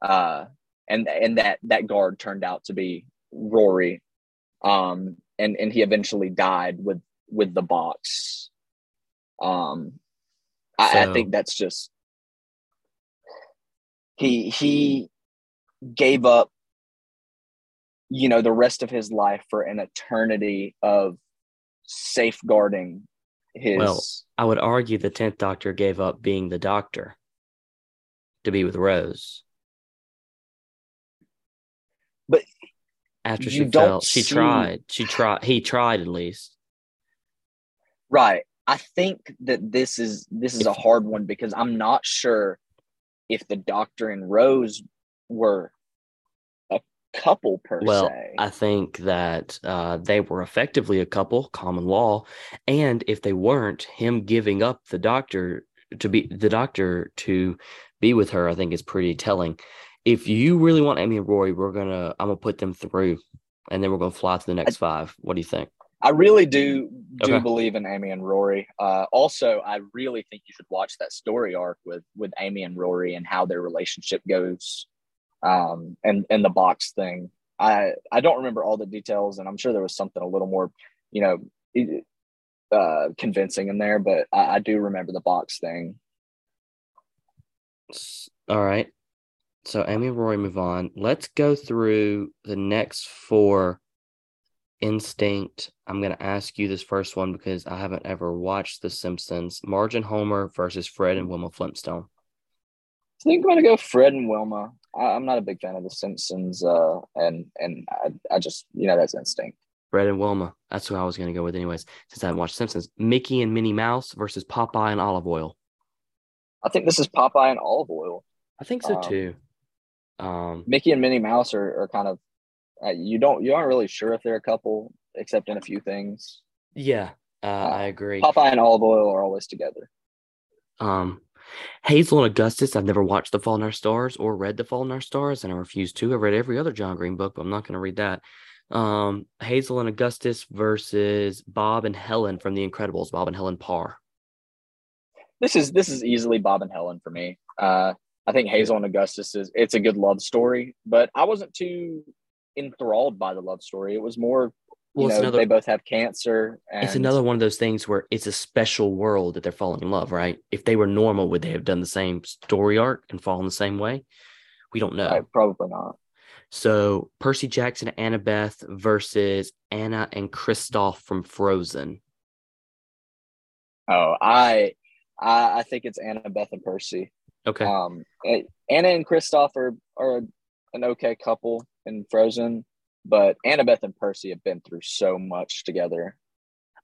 Uh, and and that that guard turned out to be Rory um, and and he eventually died with with the box. Um, I, I think that's just he he gave up you know the rest of his life for an eternity of safeguarding his Well, I would argue the tenth Doctor gave up being the Doctor to be with Rose. But after she fell, she see- tried. She tried. He tried at least. right i think that this is this is a hard one because i'm not sure if the doctor and rose were a couple per Well, se I think that uh, they were effectively a couple, common law, and if they weren't, him giving up the doctor to be the doctor to be with her, I think is pretty telling. If you really want Amy and Rory, we're gonna I'm gonna put them through, and then we're gonna fly to the next five. What do you think? I really do do Okay. believe in Amy and Rory. Uh, also, I really think you should watch that story arc with with Amy and Rory and how their relationship goes, um, and and the box thing. I I don't remember all the details, and I'm sure there was something a little more, you know, uh, convincing in there. But I, I do remember the box thing. All right. So Amy and Rory move on. Let's go through the next four instinct. I'm going to ask you this first one because I haven't ever watched The Simpsons. Marge and Homer versus Fred and Wilma Flintstone. I think I'm going to go Fred and Wilma. I, am not a big fan of The Simpsons, uh, and and I, I just you know that's instinct. Fred and Wilma. That's who I was going to go with, anyways. Since I haven't watched Simpsons, Mickey and Minnie Mouse versus Popeye and Olive Oyl. I think this is Popeye and Olive Oyl. I think so Um, too. Um, Mickey and Minnie Mouse are, are kind of uh, you don't you aren't really sure if they're a couple except in a few things. yeah, uh, I agree. Popeye and Olive Oyl are always together. Um, Hazel and Augustus. I've never watched The Fault in Our Stars or read The Fault in Our Stars, and I refuse to. I've read every other John Green book, but I'm not going to read that. Um, Hazel and Augustus versus Bob and Helen from The Incredibles. Bob and Helen Parr. This is this is easily Bob and Helen for me. Uh, I think Hazel and Augustus is it's a good love story, but I wasn't too enthralled by the love story. It was more you Well, know another. they both have cancer. And It's another one of those things where it's a special world that they're falling in love, right? If they were normal, would they have done the same story arc and fallen the same way? We don't know. Right, probably not. So Percy Jackson and Annabeth versus Anna and Kristoff from Frozen. Oh, I I, I think it's Annabeth and Percy. Okay. Um, Anna and Kristoff are, are an okay couple in Frozen, but Annabeth and Percy have been through so much together.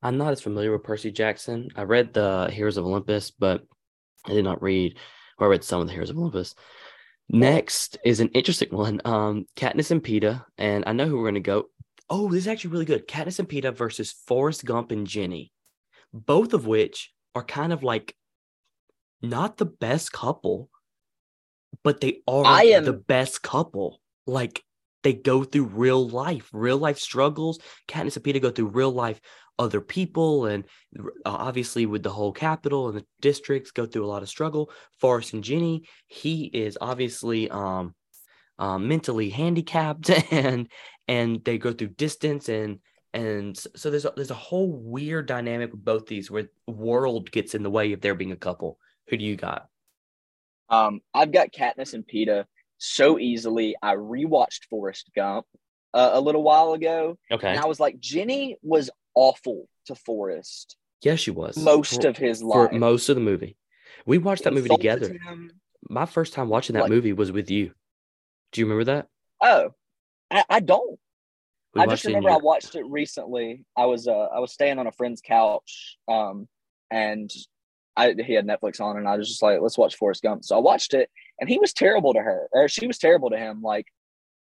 I'm not as familiar with Percy Jackson. I read the Heroes of Olympus, but I did not read, or I read some of the Heroes of Olympus. Next is an interesting one. Um, Katniss and Peeta, and I know who we're going to go. Oh, this is actually really good. Katniss and Peeta versus Forrest Gump and Jenny, both of which are kind of like not the best couple, but they are am- the best couple. Like they go through real life, real life struggles. Katniss and Peeta go through real life other people, and uh, obviously with the whole Capitol and the districts go through a lot of struggle. Forrest and Jenny, he is obviously um, um mentally handicapped, and and they go through distance and and so there's a, there's a whole weird dynamic with both these where world gets in the way of there being a couple. Who do you got? Um, I've got Katniss and Peeta so easily. I rewatched Forrest Gump uh, a little while ago, Okay. and I was like, Jenny was awful to Forrest yes, she was most for, of his for life. most of the movie. We watched that movie together. him. My first time watching that Like- movie was with you. Do you remember that? Oh, I, I don't. We I just remember I watched it recently. I was uh I was staying on a friend's couch, um, and I he had Netflix on, and I was just like, let's watch Forrest Gump. So I watched it, and he was terrible to her, or she was terrible to him. Like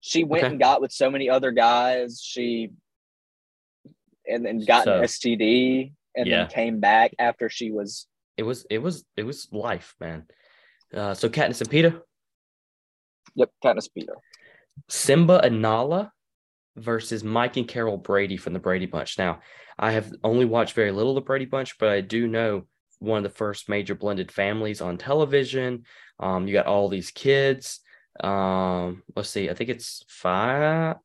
she went Okay. and got with so many other guys. She and then got So- an STD, and Yeah. then came back after she was. It was it was it was life, man. Uh, so Katniss and Peeta. Yep, Katniss and Peeta. Simba and Nala versus Mike and Carol Brady from the Brady Bunch. Now, I have only watched very little of the Brady Bunch, but I do know one of the first major blended families on television. Um, you got all these kids. Um, let's see, I think it's five,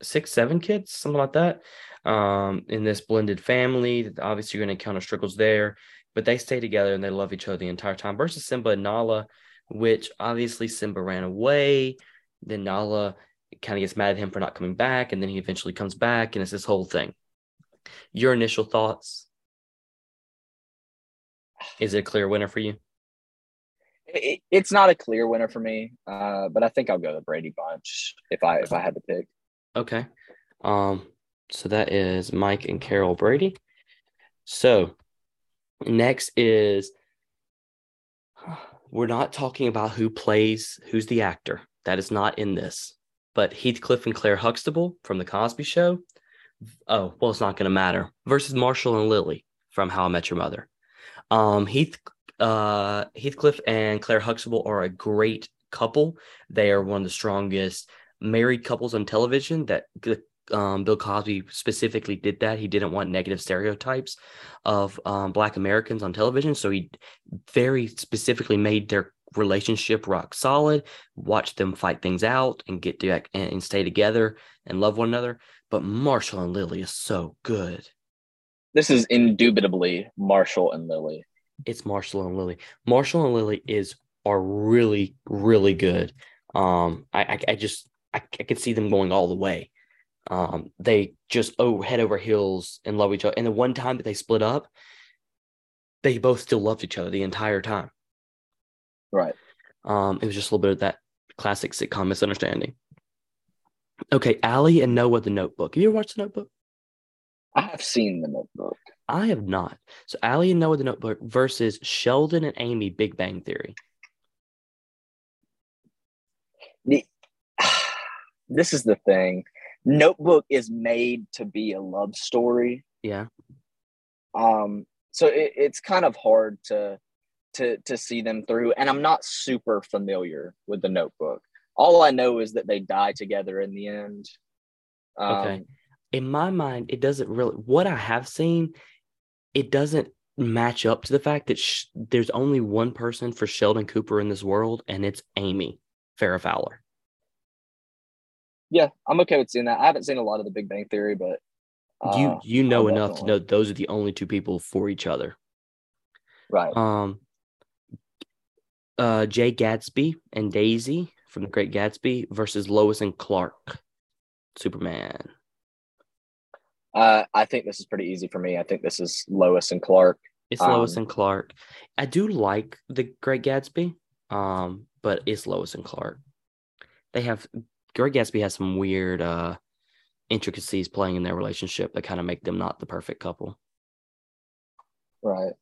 six, seven kids, something like that. Um, in this blended family, obviously you're going to encounter struggles there, but they stay together and they love each other the entire time. Versus Simba and Nala, which obviously Simba ran away. Then Nala kind of gets mad at him for not coming back, and then he eventually comes back, and it's this whole thing. Your initial thoughts? Is it a clear winner for you? It, it's not a clear winner for me, uh, but I think I'll go the Brady Bunch if I if I had to pick. Okay. Um, so that is Mike and Carol Brady. So next is we're not talking about who plays who's the actor. That is not in this. But Heathcliff and Claire Huxtable from the Cosby Show. Oh, well, it's not going to matter. Versus Marshall and Lily from How I Met Your Mother. Um, Heath, uh, Heathcliff and Claire Huxtable are a great couple. They are one of the strongest married couples on television that um, Bill Cosby specifically did that. He didn't want negative stereotypes of um, Black Americans on television. So he very specifically made their relationship rock solid, watch them fight things out and get to and, and stay together and love one another. But Marshall and Lily is so good. This is indubitably Marshall and Lily. It's Marshall and Lily. Marshall and Lily is are really really good. Um, I I, I just I, I could see them going all the way. Um, they just oh head over heels and love each other. And the one time that they split up, they both still loved each other the entire time. Right. Um, it was just a little bit of that classic sitcom misunderstanding. Okay, Allie and Noah the Notebook. Have you ever watched the Notebook? I have seen the Notebook. I have not. So Allie and Noah the Notebook versus Sheldon and Amy Big Bang Theory. The, this is the thing. Notebook is made to be a love story. Yeah. Um, so it, it's kind of hard to to to see them through, and I'm not super familiar with the Notebook. All I know is that they die together in the end. Um, okay. In my mind, it doesn't really. What I have seen, it doesn't match up to the fact that sh- there's only one person for Sheldon Cooper in this world, and it's Amy Farrah Fowler yeah, I'm okay with seeing that. I haven't seen a lot of the Big Bang Theory, but uh, you you know enough to know those are the only two people for each other. Right. Um uh Jay Gatsby and Daisy from the Great Gatsby versus Lois and Clark. Superman. Uh, I think this is pretty easy for me. I think this is Lois and Clark. It's um, Lois and Clark. I do like the Great Gatsby, um, but it's Lois and Clark. They have Great Gatsby has some weird uh, intricacies playing in their relationship that kind of make them not the perfect couple. Right.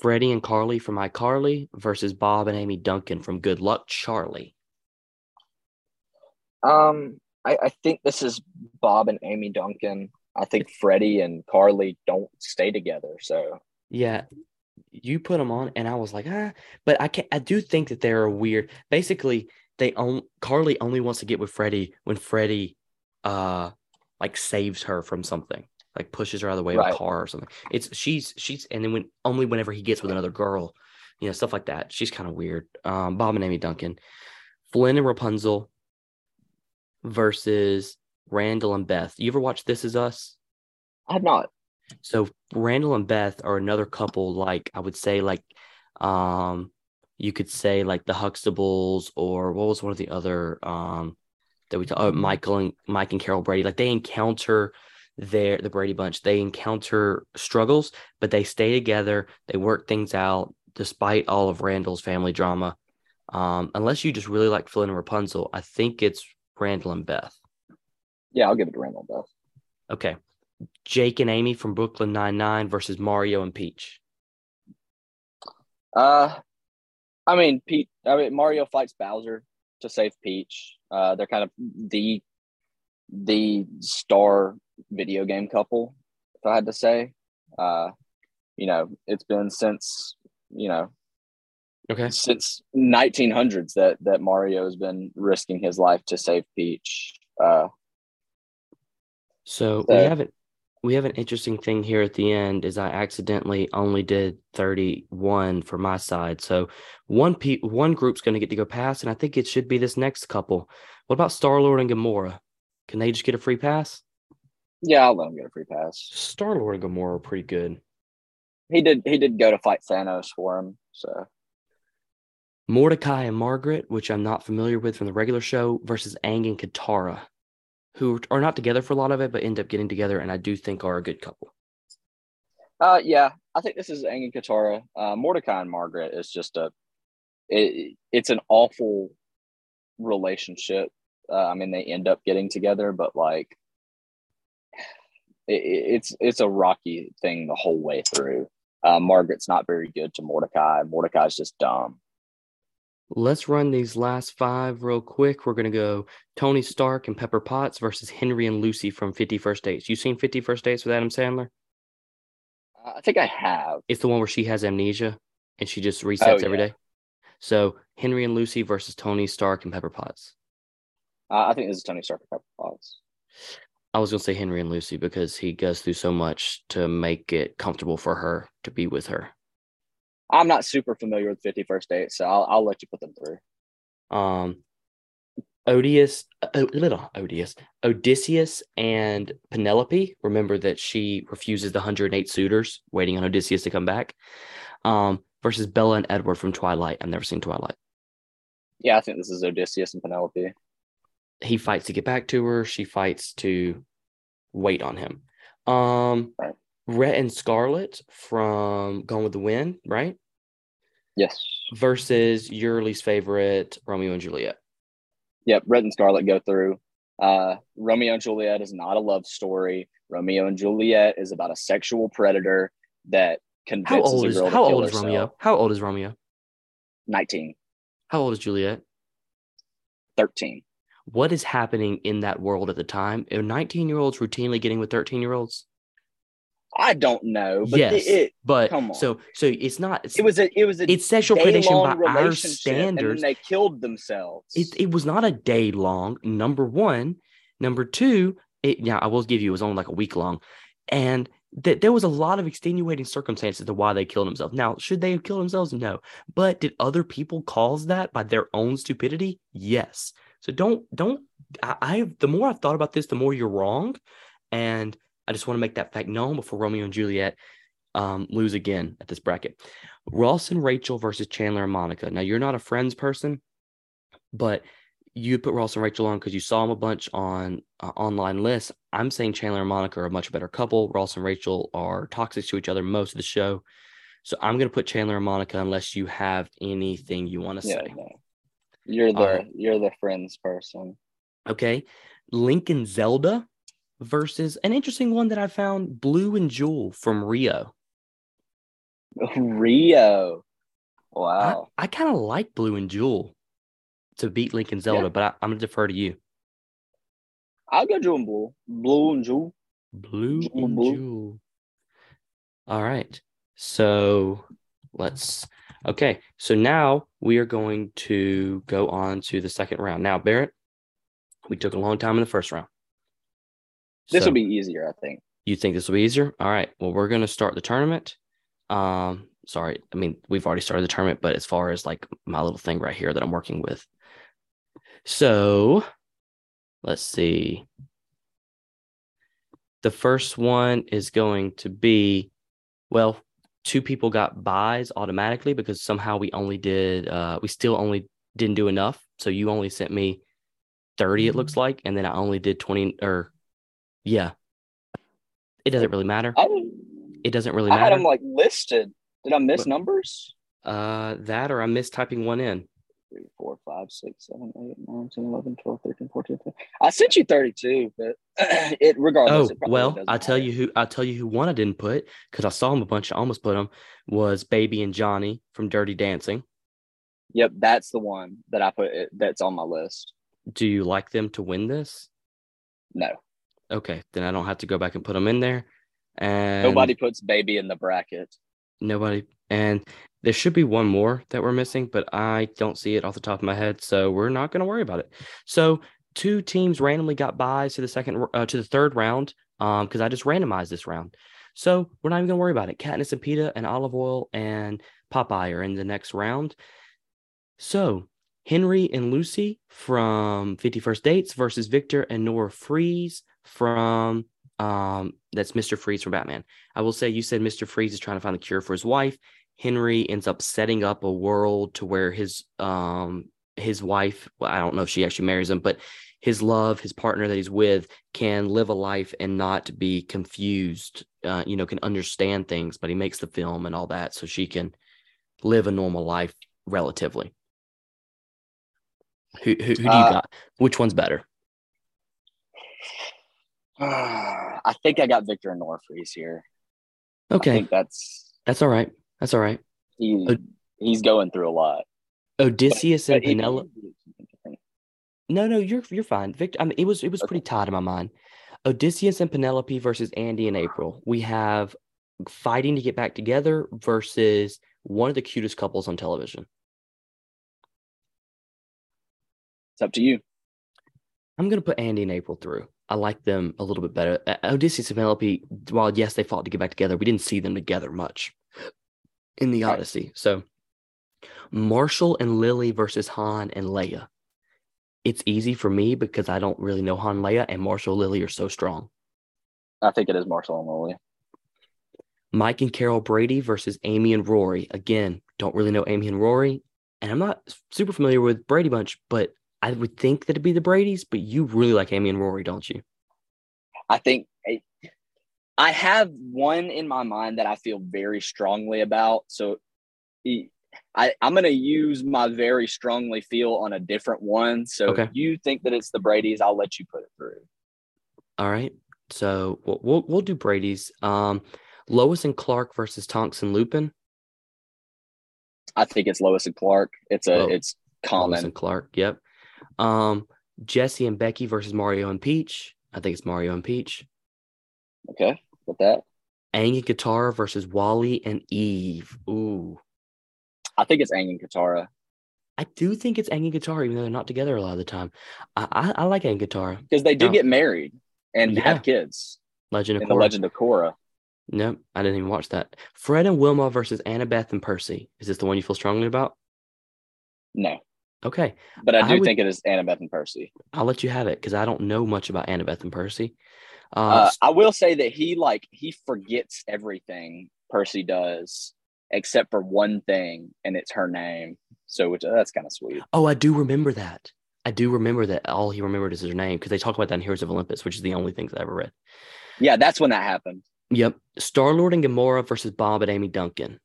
Freddie and Carly from iCarly versus Bob and Amy Duncan from Good Luck Charlie. Um, I, I think this is Bob and Amy Duncan. I think Freddie and Carly don't stay together. So yeah, you put them on, and I was like, ah, but I can I do think that they're weird. Basically, they own Carly only wants to get with Freddie when Freddie uh like saves her from something, like pushes her out of the way right. of a car or something. It's she's she's and then when only whenever he gets with another girl, you know, stuff like that. She's kind of weird. Um, Bob and Amy Duncan, Flynn and Rapunzel versus Randall and Beth. You ever watch This Is Us? I have not. So Randall and Beth are another couple, like I would say, like um you could say like the Huxtables or what was one of the other um that we talk, oh, Michael and Mike and Carol Brady. Like they encounter their the Brady Bunch. They encounter struggles, but they stay together. They work things out despite all of Randall's family drama. Um, unless you just really like Flynn and Rapunzel, I think it's Randall and Beth. Yeah, I'll give it to Randall and Beth. Okay. Jake and Amy from Brooklyn Nine Nine versus Mario and Peach. Uh, I mean, Pete. I mean, Mario fights Bowser to save Peach. Uh, they're kind of the the star video game couple, if I had to say. Uh, you know, it's been since you know, okay, since 1900s that that Mario has been risking his life to save Peach. Uh, so, so we haven't we have an interesting thing here at the end is I accidentally only did 31 for my side. So one pe- one group's going to get to go past, and I think it should be this next couple. What about Star Lord and Gamora? Can they just get a free pass? Yeah, I'll let them get a free pass. Star Lord and Gamora are pretty good. He did he did go to fight Thanos for him, so Mordecai and Margaret, which I'm not familiar with from the regular show, versus Aang and Katara who are not together for a lot of it, but end up getting together, and I do think are a good couple. Uh, yeah, I think this is Aang and Katara. Uh, Mordecai and Margaret is just a, it, it's an awful relationship. Uh, I mean, they end up getting together, but like, it, it's it's a rocky thing the whole way through. Uh, Margaret's not very good to Mordecai. Mordecai's just dumb. Let's run these last five real quick. We're going to go Tony Stark and Pepper Potts versus Henry and Lucy from 50 First Dates. You seen 50 First Dates with Adam Sandler? Uh, I think I have. It's the one where she has amnesia and she just resets oh, yeah. every day. So Henry and Lucy versus Tony Stark and Pepper Potts. Uh, I think this is Tony Stark and Pepper Potts. I was going to say Henry and Lucy because he goes through so much to make it comfortable for her to be with her. I'm not super familiar with 50 First Date, so I'll, I'll let you put them through. Um, Odious, little Odious, Odysseus and Penelope. Remember that she refuses the 108 suitors waiting on Odysseus to come back. Um, versus Bella and Edward from Twilight. I've never seen Twilight. Yeah, I think this is Odysseus and Penelope. He fights to get back to her. She fights to wait on him. Um, Right. Rhett and Scarlett from Gone with the Wind, right? Yes. Versus your least favorite, Romeo and Juliet. Yep. Rhett and Scarlett go through. Uh, Romeo and Juliet is not a love story. Romeo and Juliet is about a sexual predator that How convinces old a is girl to How old is herself. Romeo? How old is Romeo? 19, How old is Juliet? 13. What is happening in that world at the time? Are 19 year olds routinely getting with 13 year olds? I don't know, but yes, it, it, but come on. so so it's not. It's, it was a it was a it's sexual predation by our relationship, and then standards. they killed themselves. It, it was not a day long. Number one, number two. It, yeah, I will give you. It was only like a week long, and that there was a lot of extenuating circumstances to why they killed themselves. Now, should they have killed themselves? No. But did other people cause that by their own stupidity? Yes. So don't don't. I, I the more I've thought about this, the more you're wrong, and I just want to make that fact known before Romeo and Juliet um, lose again at this bracket. Ross and Rachel versus Chandler and Monica. Now you're not a Friends person, but you put Ross and Rachel on because you saw them a bunch on uh, online lists. I'm saying Chandler and Monica are a much better couple. Ross and Rachel are toxic to each other most of the show. So I'm going to put Chandler and Monica unless you have anything you want to yeah, say. no. You're the right. you're the friends person. Okay. Link and Zelda versus an interesting one that I found Blue and Jewel from Rio. Rio. I, Wow. I kind of like Blue and Jewel to beat Link and Zelda, Yeah. but I, I'm going to defer to you. I'll go Jewel and Blue. Blue and Jewel. Blue Jewel and Blue. Jewel. All right. So let's okay. So now we are going to go on to the second round. Now, Barrett, we took a long time in the first round. This So will be easier, I think. you think this will be easier? All right. Well, we're gonna start the tournament. Um, sorry, I mean we've already started the tournament, but as far as like my little thing right here that I'm working with. So let's see. The first one is going to be, well, two people got buys automatically because somehow we only did, uh, we still only didn't do enough. So you only sent me 30, it looks like, and then I only did 20 or, yeah. It doesn't really matter. I, didn't- It doesn't really matter. I had them like listed. Did I miss But- numbers? Uh, that or I missed typing one in. 3, 4, 5, 6, 7, 8, 9, 10, 11, 12, 13, 14, 15. I sent you 32, but it regardless. Oh it well, I tell matter. you who I tell you who one I didn't put because I saw him a bunch. I almost put him was Baby and Johnny from Dirty Dancing. Yep, that's the one that I put. It, that's on my list. Do you like them to win this? No, Okay, then I don't have to go back and put them in there. And nobody puts baby in the bracket. nobody, and there should be one more that we're missing, but I don't see it off the top of my head, so we're not going to worry about it. So two teams randomly got buys to the second, uh, to the third round, um, because I just randomized this round. So we're not even going to worry about it. Katniss and Peeta and Olive Oyl and Popeye are in the next round. So Henry and Lucy from 50 First Dates versus Victor and Nora Freeze from um that's Mr. Freeze from Batman. I will say you said Mr. Freeze is trying to find the cure for his wife. Henry ends up setting up a world to where his um his wife, well, I don't know if she actually marries him, but his love, his partner that he's with, can live a life and not be confused. Uh, you know, can understand things, but he makes the film and all that so she can live a normal life relatively. Who who, who do you Uh, got? Which one's better? I think I got Victor and Nora Freeze here. I Okay, think that's that's all right. That's all right. he. Uh, he's going through a lot. Odysseus But and Penelope. No, no, you're you're fine. Victor, I mean, it was it was Okay. pretty tight in my mind. Odysseus and Penelope versus Andy and April. We have fighting to get back together versus one of the cutest couples on television. It's up to you. I'm gonna put Andy and April through. I like them a little bit better. Odysseus and Penelope, while yes, they fought to get back together, we didn't see them together much. in the Right. Odyssey. So Marshall and Lily versus Han and Leia. It's easy for me because I don't really know Han Leia, and Marshall and Lily are so strong. I think it is Marshall and Lily. Mike and Carol Brady versus Amy and Rory. Again, don't really know Amy and Rory, and I'm not super familiar with Brady Bunch, but I would think that it'd be the Brady's. But you really like Amy and Rory, don't you? I think I- I have one in my mind that I feel very strongly about. So I'm going to use my very strongly feel on a different one. So Okay. if you think that it's the Brady's, I'll let you put it through. All right. So we'll we'll, we'll do Brady's. Um, Lois and Clark versus Tonks and Lupin. I think it's Lois and Clark. It's a Lo- it's Lois and Clark. Yep. Um, Jesse and Becky versus Mario and Peach. I think it's Mario and Peach. Okay, with that, Aang and Katara versus Wall-E and Eve. Ooh. I think it's Aang and Katara. I do think it's Aang and Katara, even though they're not together a lot of the time. I I, I like Aang and Katara. because they do No. get married and Yeah. have kids Legend of Korra. Legend of Korra. Nope, I didn't even watch that. Fred and Wilma versus Annabeth and Percy. Is this the one you feel strongly about? No, Okay, but I I do would- think it is Annabeth and Percy. I'll let you have it because I don't know much about Annabeth and Percy. Uh, Uh, I will say that he like he forgets everything Percy does except for one thing, and it's her name. So which that's kind of sweet. oh, I do remember that. I do remember that all he remembered is her name because they talk about that in Heroes of Olympus, which is the only things I ever read. Yeah, that's when that happened. Yep. Star Lord and Gamora versus Bob and Amy Duncan.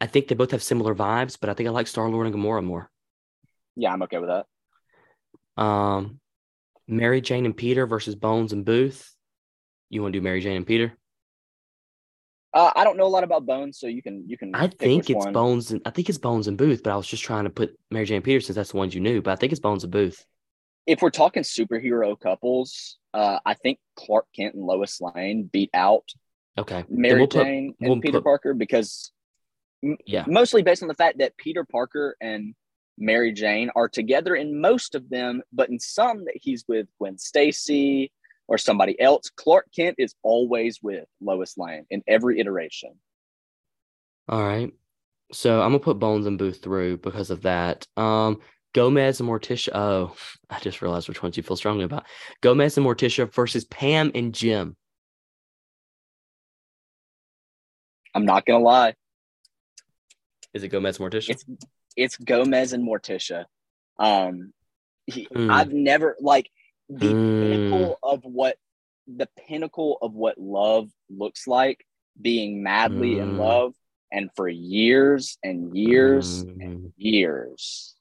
I think they both have similar vibes, but I think I like Star Lord and Gamora more. Yeah, I'm okay with that. Um, Mary Jane and Peter versus Bones and Booth. You want to do Mary Jane and Peter? Uh, I don't know a lot about Bones, so you can you can. I think it's one. Bones and I think it's Bones and Booth, but I was just trying to put Mary Jane and Peter since that's the ones you knew. But I think it's Bones and Booth. If we're talking superhero couples, uh, I think Clark Kent and Lois Lane beat out Okay. Mary we'll put- Jane and we'll Peter put- Parker because Yeah. mostly based on the fact that Peter Parker and Mary Jane are together in most of them, but in some that he's with Gwen Stacy or somebody else. Clark Kent is always with Lois Lane in every iteration. All right. So I'm gonna put Bones and Booth through because of that. Um, Gomez and Morticia. Oh, I just realized which ones you feel strongly about. Gomez and Morticia versus Pam and Jim. I'm not gonna lie, Is it Gomez and Morticia? it's it's Gomez and Morticia. Um, he, Hmm. I've never like the Hmm. pinnacle of what the pinnacle of what love looks like, being madly in Hmm. love, and for years and years and Mm. years.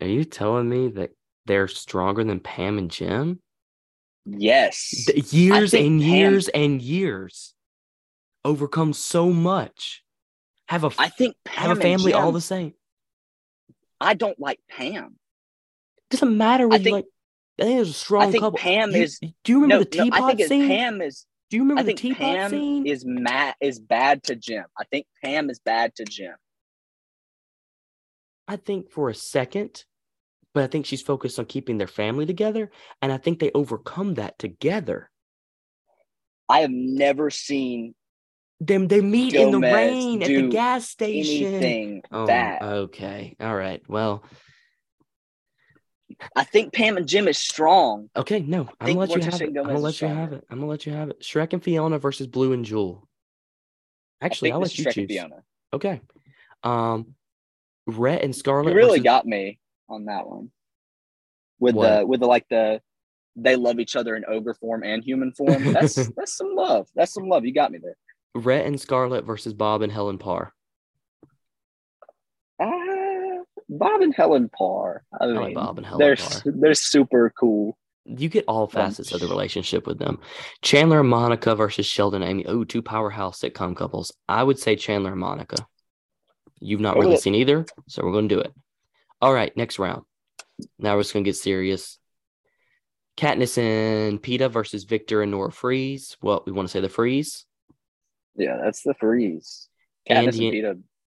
Are you telling me that they're stronger than Pam and Jim? Yes. Th- Years and Pam- years and years. Overcome so much. Have a I think have a family Jim, all the same. I don't like Pam. Doesn't matter I what you think- like. I think there's a strong I think couple. Pam You- is Do you remember no, the no. teapot I think scene? Pam is. Do you remember I the teapot Pam scene? is mad is bad to Jim. I think Pam is bad to Jim. I think for a second, but I think she's focused on keeping their family together, and I think they overcome that together. I have never seen Them they meet in the rain at the gas station. anything Oh, bad. okay, all right. Well, I think Pam and Jim is strong. okay. No, I'm think gonna let you have it. and I'm gonna let is you have it. I'm gonna let you have it. Shrek and Fiona versus Blue and Jewel. Actually, I I'll let you is Shrek choose. Fiona. Okay. Um, Rhett and Scarlett. You really versus- got me on that one. With What? the with the like the they love each other in ogre form and human form. That's that's some love. That's some love. You got me there. Rhett and Scarlett versus Bob and Helen Parr. Uh, Bob and Helen Parr. I, like mean, Bob and Helen they're Parr. they're super cool. You get all facets of the relationship with them. Chandler and Monica versus Sheldon and Amy. Oh, two powerhouse sitcom couples. I would say Chandler and Monica. You've not really seen either, so we're going to do it. All right, next round. Now we're just going to get serious. Katniss and Peeta versus Victor and Nora Freeze. What we want to say the Freeze. Yeah, that's the freeze. Andy-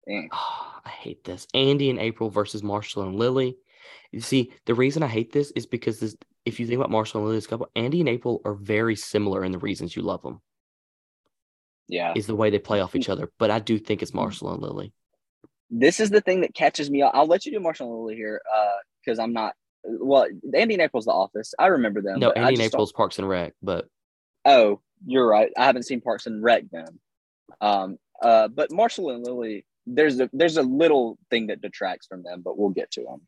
and. Oh, I hate this. Andy and April versus Marshall and Lily. You see, the reason I hate this is because this, if you think about Marshall and Lily's couple, Andy and April are very similar in the reasons you love them. Yeah. is the way they play off each other. But I do think it's Marshall and Lily. This is the thing that catches me. I'll let you do Marshall and Lily here uh, because I'm not. Well, Andy Naples, The Office. I remember them. No, Andy just don't- Parks and Rec, but Oh, you're right. I haven't seen Parks and Rec then. Um, uh, but Marshall and Lily, there's a there's a little thing that detracts from them, but we'll get to them.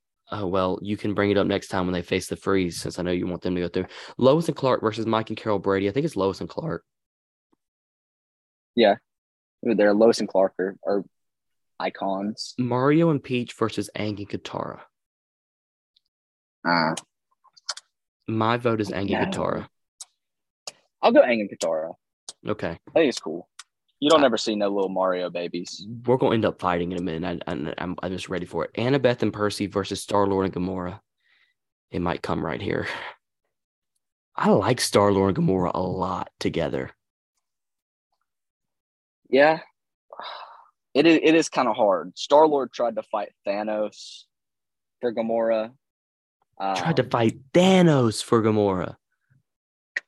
uh, well, you can bring it up next time when they face the freeze, since I know you want them to go through. Lois and Clark versus Mike and Carol Brady. I think it's Lois and Clark. Yeah, they're Lois and Clark are, are icons. Mario and Peach versus Aang and Katara. Uh, My vote is Aang Yeah. and Katara. I'll go Aang and Katara. Okay. I think it's cool. You don't ever see no little Mario babies. We're going to end up fighting in a minute. I, I, I'm, I'm just ready for it. Annabeth and Percy versus Star Lord and Gamora. It might come right here. I like Star Lord and Gamora a lot together. Yeah, it is. It is kind of hard. Star Lord tried to fight Thanos for Gamora. Um, Tried to fight Thanos for Gamora.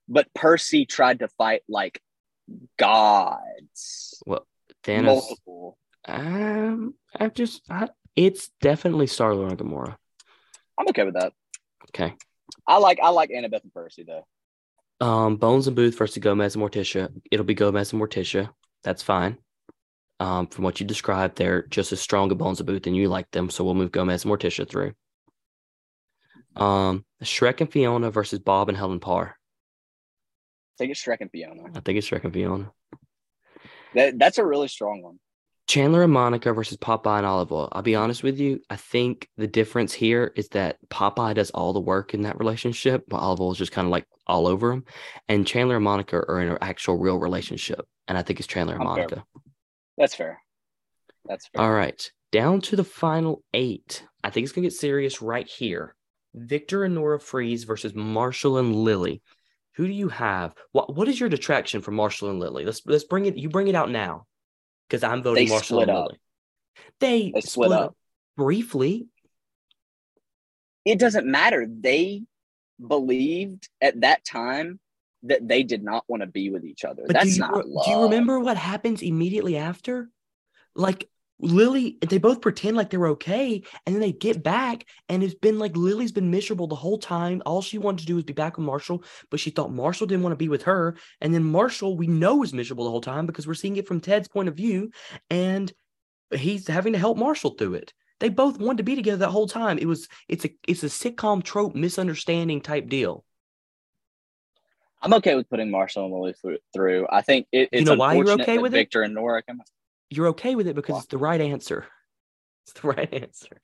but Percy tried to fight like gods. Thanos. Multiple. Um, I've just, I, it's definitely Star Lord and Gamora. I'm okay with that. Okay. I like I like Annabeth and Percy though. Um, Bones and Booth versus Gomez and Morticia. It'll be Gomez and Morticia. That's fine. Um, from what you described, they're just as strong as Bones and Booth, and you like them, so we'll move Gomez and Morticia through. Um, Shrek and Fiona versus Bob and Helen Parr. Take it Shrek and Fiona. I think it's Shrek and Fiona. That that's a really strong one. Chandler and Monica versus Popeye and Olive Oyl. I'll be honest with you. I think the difference here is that Popeye does all the work in that relationship, while Olive Oyl is just kind of like all over him. And Chandler and Monica are in an actual real relationship. And I think it's Chandler and I'm fair. Monica. That's fair. That's fair. All right. Down to the final eight. I think it's going to get serious right here. Victor and Nora Freeze versus Marshall and Lily. Who do you have? What What is your detraction from Marshall and Lily? Let's let's bring it. You bring it out now, because I'm voting They Marshall split and up. Lily. They, They split up. briefly. It doesn't matter. They believed at that time that they did not want to be with each other. But That's you, not love. do you remember what happens immediately after? Like Lily, they both pretend like they're okay, and then they get back, and it's been like Lily's been miserable the whole time. All she wanted to do was be back with Marshall, but she thought Marshall didn't want to be with her. And then Marshall, we know, is miserable the whole time because we're seeing it from Ted's point of view, and he's having to help Marshall through it. They both wanted to be together that whole time. It was it's a it's a sitcom trope misunderstanding type deal. I'm okay with putting Marshall and Lily through. through. I think it, it's know why you're okay with it? Victor and Nora. You're okay with it because Wow. it's the right answer. It's the right answer.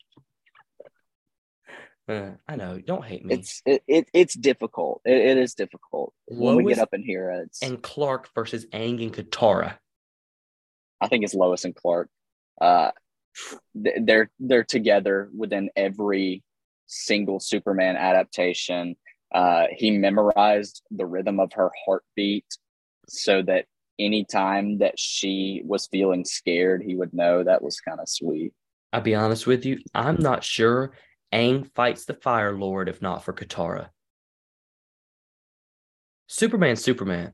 Uh, I know. Don't hate me. It's it, it it's difficult. It, it is difficult when we get up in here. It's and Clark versus Aang and Katara. I think it's Lois and Clark. Uh, they're they're together within every single Superman adaptation. Uh, he memorized the rhythm of her heartbeat so that anytime that she was feeling scared, he would know that was kind of sweet. I'll be honest with you. I'm not sure Aang fights the Fire Lord if not for Katara. Superman, Superman.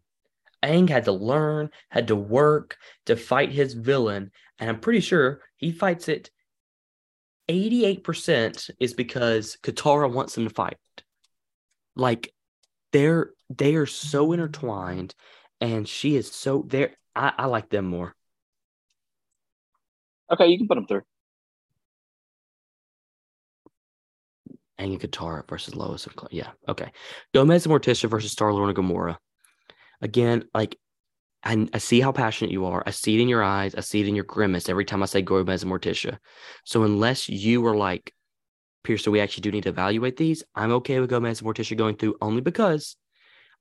Aang had to learn, had to work to fight his villain, and I'm pretty sure he fights it. 88% is because Katara wants him to fight. Like they're they are so intertwined, and she is so there. I, I like them more. Okay, you can put them through. Aang and Katara versus Lois and Clark. Yeah, okay. Gomez and Morticia versus Star Lord and Gamora. Again, like I, I see how passionate you are. I see it in your eyes. I see it in your grimace every time I say Gomez and Morticia. So unless you are like, Pierce, so we actually do need to evaluate these. I'm okay with Gomez and Morticia going through only because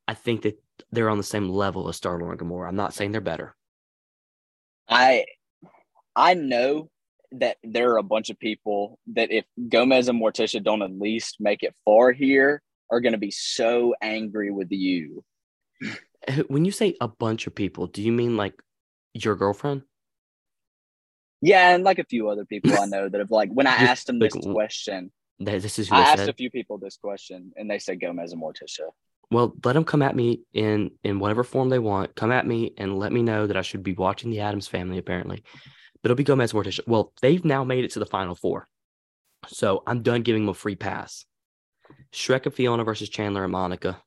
I think that they're on the same level as Star Lord and Gamora. I'm not saying they're better. I I know that there are a bunch of people that if Gomez and Morticia don't at least make it far here are going to be so angry with you. When you say a bunch of people, do you mean like your girlfriend? Yeah, and like a few other people I know that have like when I asked them this like, question, this is I asked said. a few people this question and they said Gomez and Morticia. Well, let them come at me in in whatever form they want. Come at me and let me know that I should be watching the addams Family. Apparently, but it'll be Gomez Morticia. Well, they've now made it to the final four, so I'm done giving them a free pass. Shrek and Fiona versus Chandler and Monica.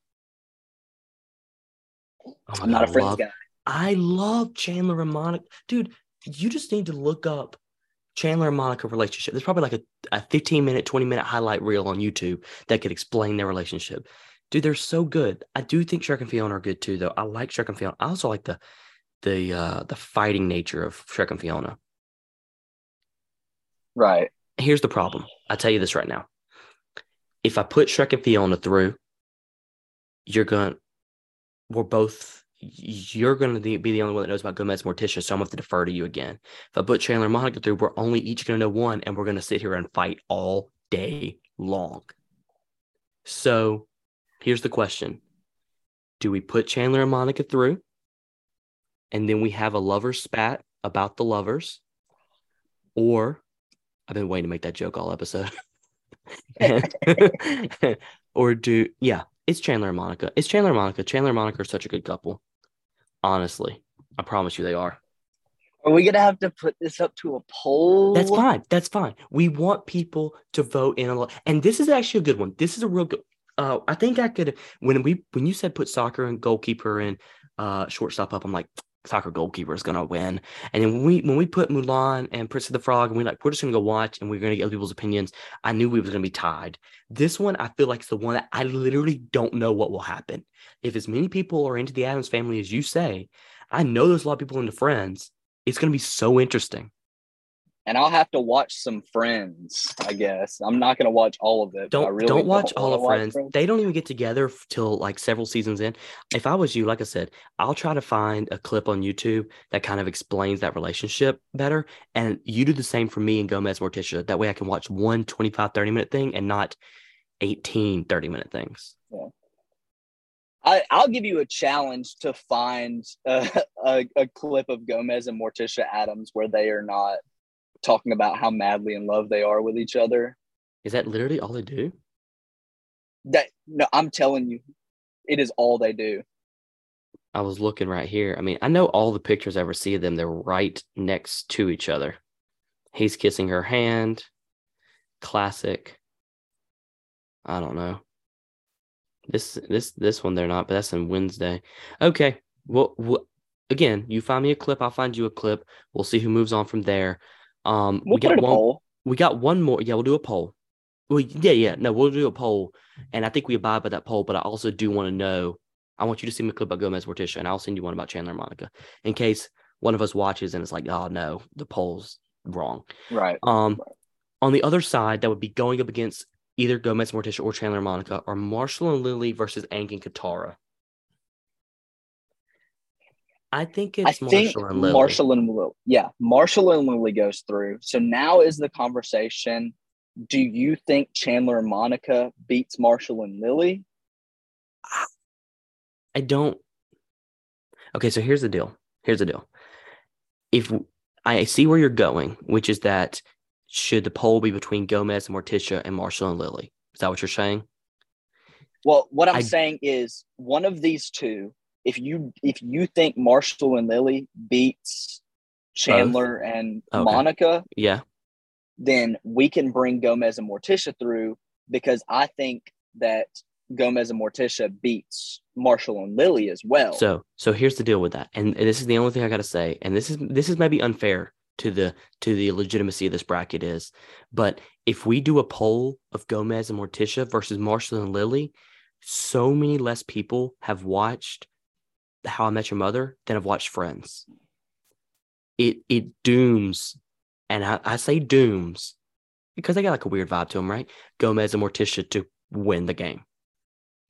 Oh I'm not God, a Friends love, guy. I love Chandler and Monica, dude. You just need to look up Chandler and Monica relationship. There's probably like a, a 15 minute, 20 minute highlight reel on YouTube that could explain their relationship. Dude, they're so good. I do think Shrek and Fiona are good too, though. I like Shrek and Fiona. I also like the the uh the fighting nature of Shrek and Fiona. Right. Here's the problem. I tell you this right now. If I put Shrek and Fiona through, you're going to we're both you're going to be the only one that knows about Gomez Morticia, so I'm going to have to defer to you again. If I put Chandler and Monica through, we're only each going to know one, and we're going to sit here and fight all day long. So here's the question Do we put Chandler and Monica through, and then we have a lover spat about the lovers? Or I've been waiting to make that joke all episode. or do, yeah, it's Chandler and Monica. It's Chandler and Monica. Chandler and Monica are such a good couple. Honestly, I promise you they are. Are we gonna have to put this up to a poll? That's fine. That's fine. We want people to vote in a lot. And this is actually a good one. This is a real good. Uh, I think I could when we when you said put soccer and goalkeeper and uh shortstop up. I'm like soccer goalkeeper is gonna win. And then when we when we put Mulan and Prince of the Frog and we like we're just gonna go watch and we're gonna get other people's opinions. I knew we was gonna be tied. This one I feel like it's the one that I literally don't know what will happen. If as many people are into the Addams family as you say, I know there's a lot of people into Friends. It's gonna be so interesting and I'll have to watch some Friends. I guess I'm not going to watch all of it. Don't really don't watch don't all of Friends. Friends. They don't even get together till like several seasons in. If I was you, like I said, I'll try to find a clip on YouTube that kind of explains that relationship better, and you do the same for me and Gomez Morticia. That way, I can watch one 25, 30 minute thing and not 18, 30 minute things. Yeah. I, will give you a challenge to find uh, a, a, a clip of Gomez and Morticia Addams where they are not talking about how madly in love they are with each other. Is that literally all they do? That no, I'm telling you, it is all they do. I was looking right here. I mean, I know all the pictures I ever see of them, they're right next to each other. He's kissing her hand. Classic. I don't know. This this this one they're not, but that's on Wednesday. Okay. Well, well again, you find me a clip, I'll find you a clip. We'll see who moves on from there. Um, we'll we got one. Poll. We got one more. Yeah, we'll do a poll. Well, yeah, yeah. No, we'll do a poll, and I think we abide by that poll. But I also do want to know. I want you to see me a clip about Gomez Morticia, and I'll send you one about Chandler and Monica, in case one of us watches and it's like, oh no, the poll's wrong. Right. Um, right. on the other side, that would be going up against either Gomez Morticia or Chandler and Monica, or Marshall and Lily versus Aang and Katara. I think it's I Marshall think and Lily. Marshall and Lily. Yeah, Marshall and Lily goes through. So now is the conversation. Do you think Chandler and Monica beats Marshall and Lily? I don't. Okay, so here's the deal. Here's the deal. If I see where you're going, which is that should the poll be between Gomez and Morticia and Marshall and Lily? Is that what you're saying? Well, what I'm I, saying is one of these two if you if you think Marshall and Lily beats Chandler Both? and okay. Monica, yeah, then we can bring Gomez and Morticia through because I think that Gomez and Morticia beats Marshall and Lily as well. So so here's the deal with that. And, and this is the only thing I gotta say. And this is this is maybe unfair to the to the legitimacy of this bracket is. But if we do a poll of Gomez and Morticia versus Marshall and Lily, so many less people have watched how I Met Your Mother than I've watched Friends. It it dooms, and I, I say dooms because they got like a weird vibe to them, right? Gomez and Morticia to win the game,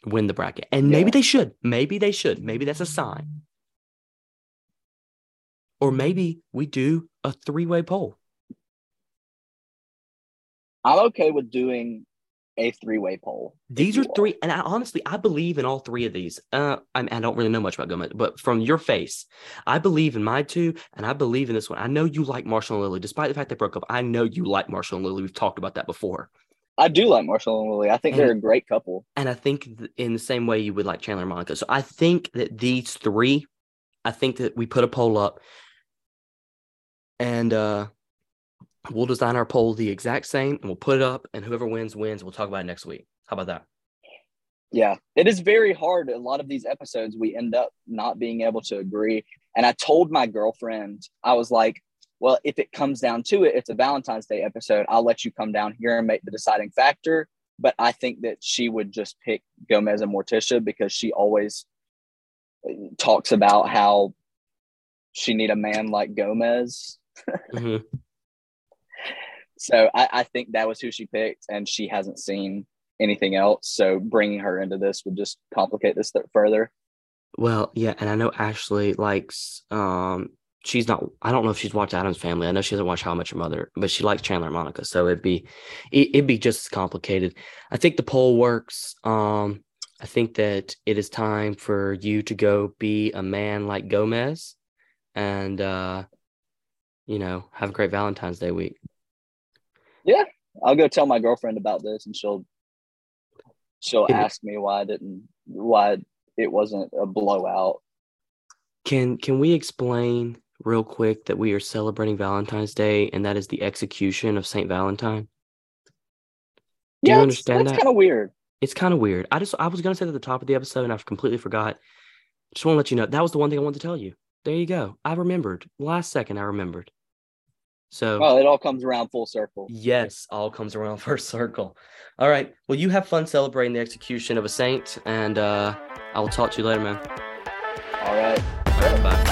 win the bracket, and yeah. maybe they should. Maybe they should. Maybe that's a sign. Or maybe we do a three way poll. I'm okay with doing a three-way poll. These are three, and I, honestly, I believe in all three of these. Uh, I, I don't really know much about Gomez, but from your face, I believe in my two, and I believe in this one. I know you like Marshall and Lily, despite the fact they broke up. I know you like Marshall and Lily. We've talked about that before. I do like Marshall and Lily. I think And- they're a great couple. And I think th- in the same way you would like Chandler and Monica. So I think that these three, I think that we put a poll up and uh we'll design our poll the exact same and we'll put it up and whoever wins wins. We'll talk about it next week. How about that? Yeah, it is very hard. A lot of these episodes, we end up not being able to agree. And I told my girlfriend, I was like, well, if it comes down to it, it's a Valentine's Day episode. I'll let you come down here and make the deciding factor. But I think that she would just pick Gomez and Morticia because she always uh, talks about how she need a man like Gomez. Mhm. So I, I think that was who she picked, and she hasn't seen anything else. So bringing her into this would just complicate this th- further. Well, yeah, and I know Ashley likes um she's not I don't know if she's watched Addams family. I know she doesn't watch How Much Your Mother, but she likes Chandler and Monica. So it'd be it, it'd be just as complicated. I think the poll works. Um I think that it is time for you to go be a man like Gomez and uh you know, have a great Valentine's Day week. I'll go tell my girlfriend about this, and she'll she'll Yeah. ask me why I didn't why it wasn't a blowout. Can can we explain real quick that we are celebrating Valentine's Day and that is the execution of Saint Valentine? Do you understand That's that? kind of weird. It's kind of weird. I just I was gonna say that at the top of the episode and I've completely forgot. Just want to let you know that was the one thing I wanted to tell you. There you go. I remembered. Last second I remembered. So Well, it all comes around full circle. yes, all comes around full circle. All right. Well, you have fun celebrating the execution of a saint, and uh I will talk to you later, man. All right. All right, bye.